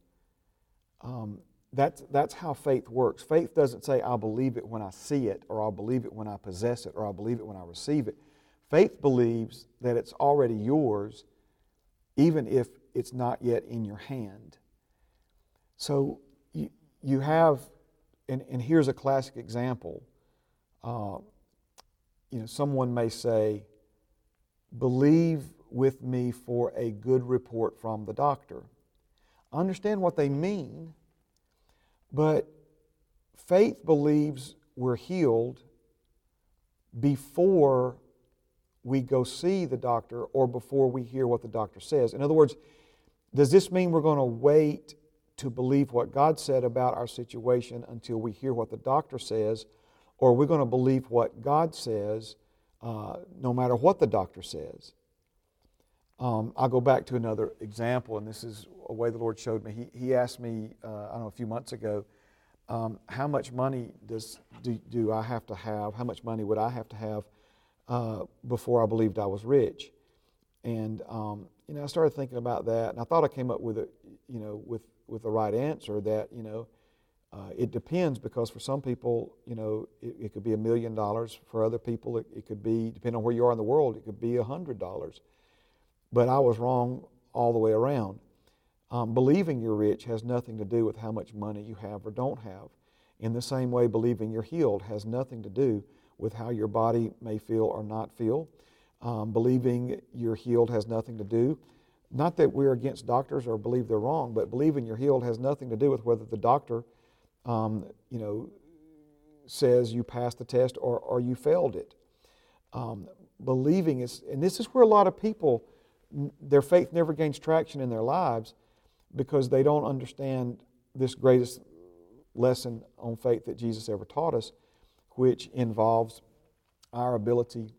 Um, that's, that's how faith works. Faith doesn't say, I'll believe it when I see it, or I'll believe it when I possess it, or I'll believe it when I receive it. Faith believes that it's already yours, even if it's not yet in your hand. So you, you have, and, and here's a classic example. Uh, you know, someone may say, believe with me for a good report from the doctor. Understand what they mean but faith believes we're healed before we go see the doctor or before we hear what the doctor says. In other words, does this mean we're going to wait to believe what God said about our situation until we hear what the doctor says, or we're we going to believe what God says uh, no matter what the doctor says? Um, I'll go back to another example, and this is a way the Lord showed me. He, he asked me, uh, I don't know, a few months ago, um, how much money does, do, do I have to have? How much money would I have to have uh, before I believed I was rich? And um, you know, I started thinking about that, and I thought I came up with a, you know, with with the right answer that you know, uh, it depends because for some people, you know, it, it could be a million dollars. For other people, it, it could be depending on where you are in the world, it could be a hundred dollars. But I was wrong all the way around. Um, believing you're rich has nothing to do with how much money you have or don't have. In the same way, believing you're healed has nothing to do with how your body may feel or not feel. Um, believing you're healed has nothing to do. Not that we're against doctors or believe they're wrong, but believing you're healed has nothing to do with whether the doctor, um, you know, says you passed the test or, or you failed it. Um, believing is, and this is where a lot of people, their faith never gains traction in their lives because they don't understand this greatest lesson on faith that Jesus ever taught us, which involves our ability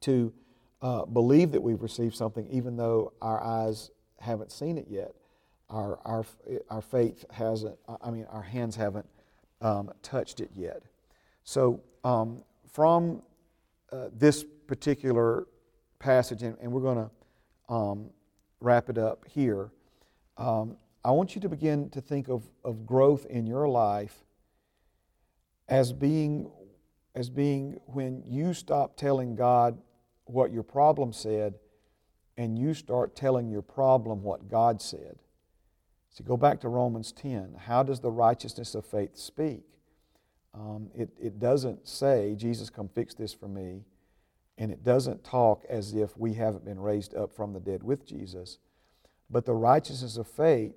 to uh, believe that we've received something even though our eyes haven't seen it yet. Our, our, our faith hasn't, I mean, our hands haven't um, touched it yet. So, um, from uh, this particular passage, and, and we're going to um, wrap it up here, um, I want you to begin to think of, of growth in your life as being, as being when you stop telling God what your problem said and you start telling your problem what God said. So go back to Romans 10. How does the righteousness of faith speak? Um, it, it doesn't say, Jesus, come fix this for me. And it doesn't talk as if we haven't been raised up from the dead with Jesus. But the righteousness of faith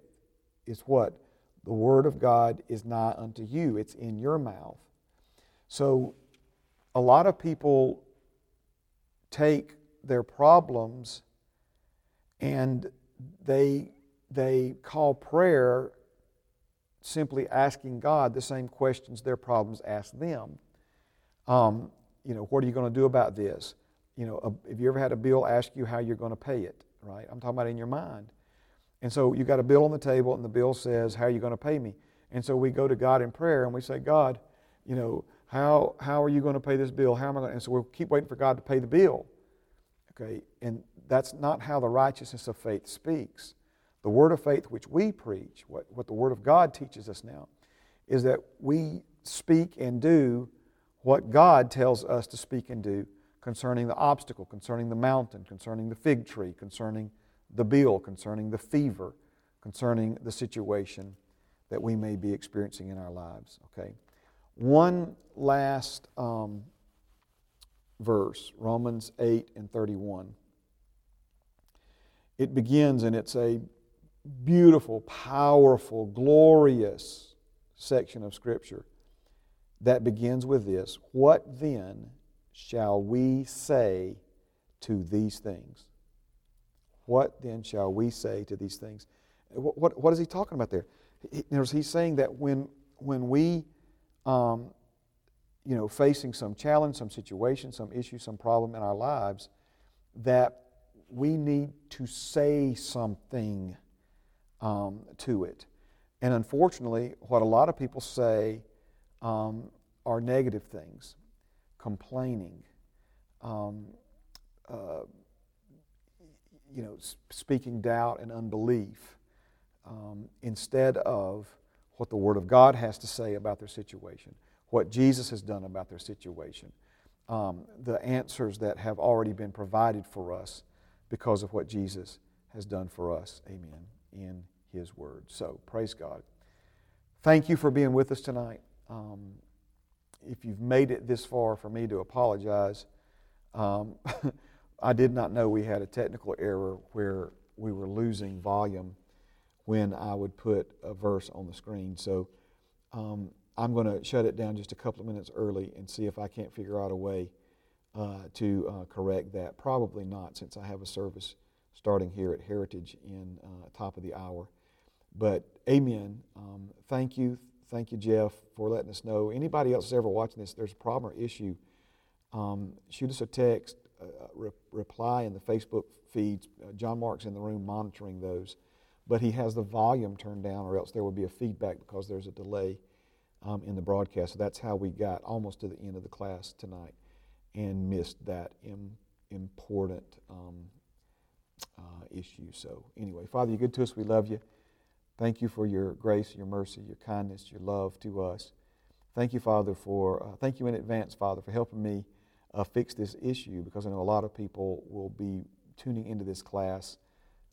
is what? The Word of God is nigh unto you, it's in your mouth. So a lot of people take their problems and they, they call prayer simply asking God the same questions their problems ask them. Um, you know, what are you going to do about this? You know, have you ever had a bill ask you how you're going to pay it, right? I'm talking about in your mind. And so you got a bill on the table, and the bill says, How are you going to pay me? And so we go to God in prayer and we say, God, you know, how, how are you going to pay this bill? How am I going to? And so we'll keep waiting for God to pay the bill. Okay, and that's not how the righteousness of faith speaks. The word of faith which we preach, what, what the word of God teaches us now, is that we speak and do what God tells us to speak and do concerning the obstacle, concerning the mountain, concerning the fig tree, concerning the bill, concerning the fever, concerning the situation that we may be experiencing in our lives. Okay? One last um, verse, Romans 8 and 31. It begins, and it's a beautiful, powerful, glorious section of Scripture that begins with this What then shall we say to these things? What then shall we say to these things? What, what, what is he talking about there? He, he's saying that when, when we, um, you know, facing some challenge, some situation, some issue, some problem in our lives, that we need to say something um, to it. And unfortunately, what a lot of people say um, are negative things complaining, um, uh, you know, speaking doubt and unbelief, um, instead of what the Word of God has to say about their situation, what Jesus has done about their situation, um, the answers that have already been provided for us because of what Jesus has done for us. Amen. In His Word. So, praise God. Thank you for being with us tonight. Um, if you've made it this far for me to apologize, um, <laughs> I did not know we had a technical error where we were losing volume when I would put a verse on the screen. So um, I'm going to shut it down just a couple of minutes early and see if I can't figure out a way uh, to uh, correct that. Probably not, since I have a service starting here at Heritage in uh, top of the hour. But amen. Um, thank you. Thank you, Jeff, for letting us know. Anybody else ever watching this, there's a problem or issue, um, shoot us a text, uh, re- reply in the Facebook feeds. Uh, John Mark's in the room monitoring those. But he has the volume turned down, or else there would be a feedback because there's a delay um, in the broadcast. So that's how we got almost to the end of the class tonight and missed that Im- important um, uh, issue. So, anyway, Father, you're good to us. We love you. Thank you for your grace, your mercy, your kindness, your love to us. Thank you, Father, for, uh, thank you in advance, Father, for helping me uh, fix this issue because I know a lot of people will be tuning into this class,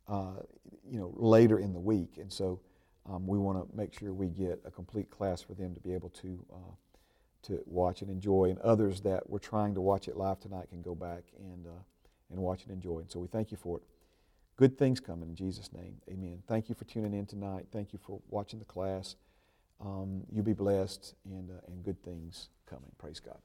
uh, you know, later in the week. And so um, we want to make sure we get a complete class for them to be able to, uh, to watch and enjoy. And others that were trying to watch it live tonight can go back and, uh, and watch and enjoy. And so we thank you for it. Good things coming in Jesus' name. Amen. Thank you for tuning in tonight. Thank you for watching the class. Um, you be blessed and, uh, and good things coming. Praise God.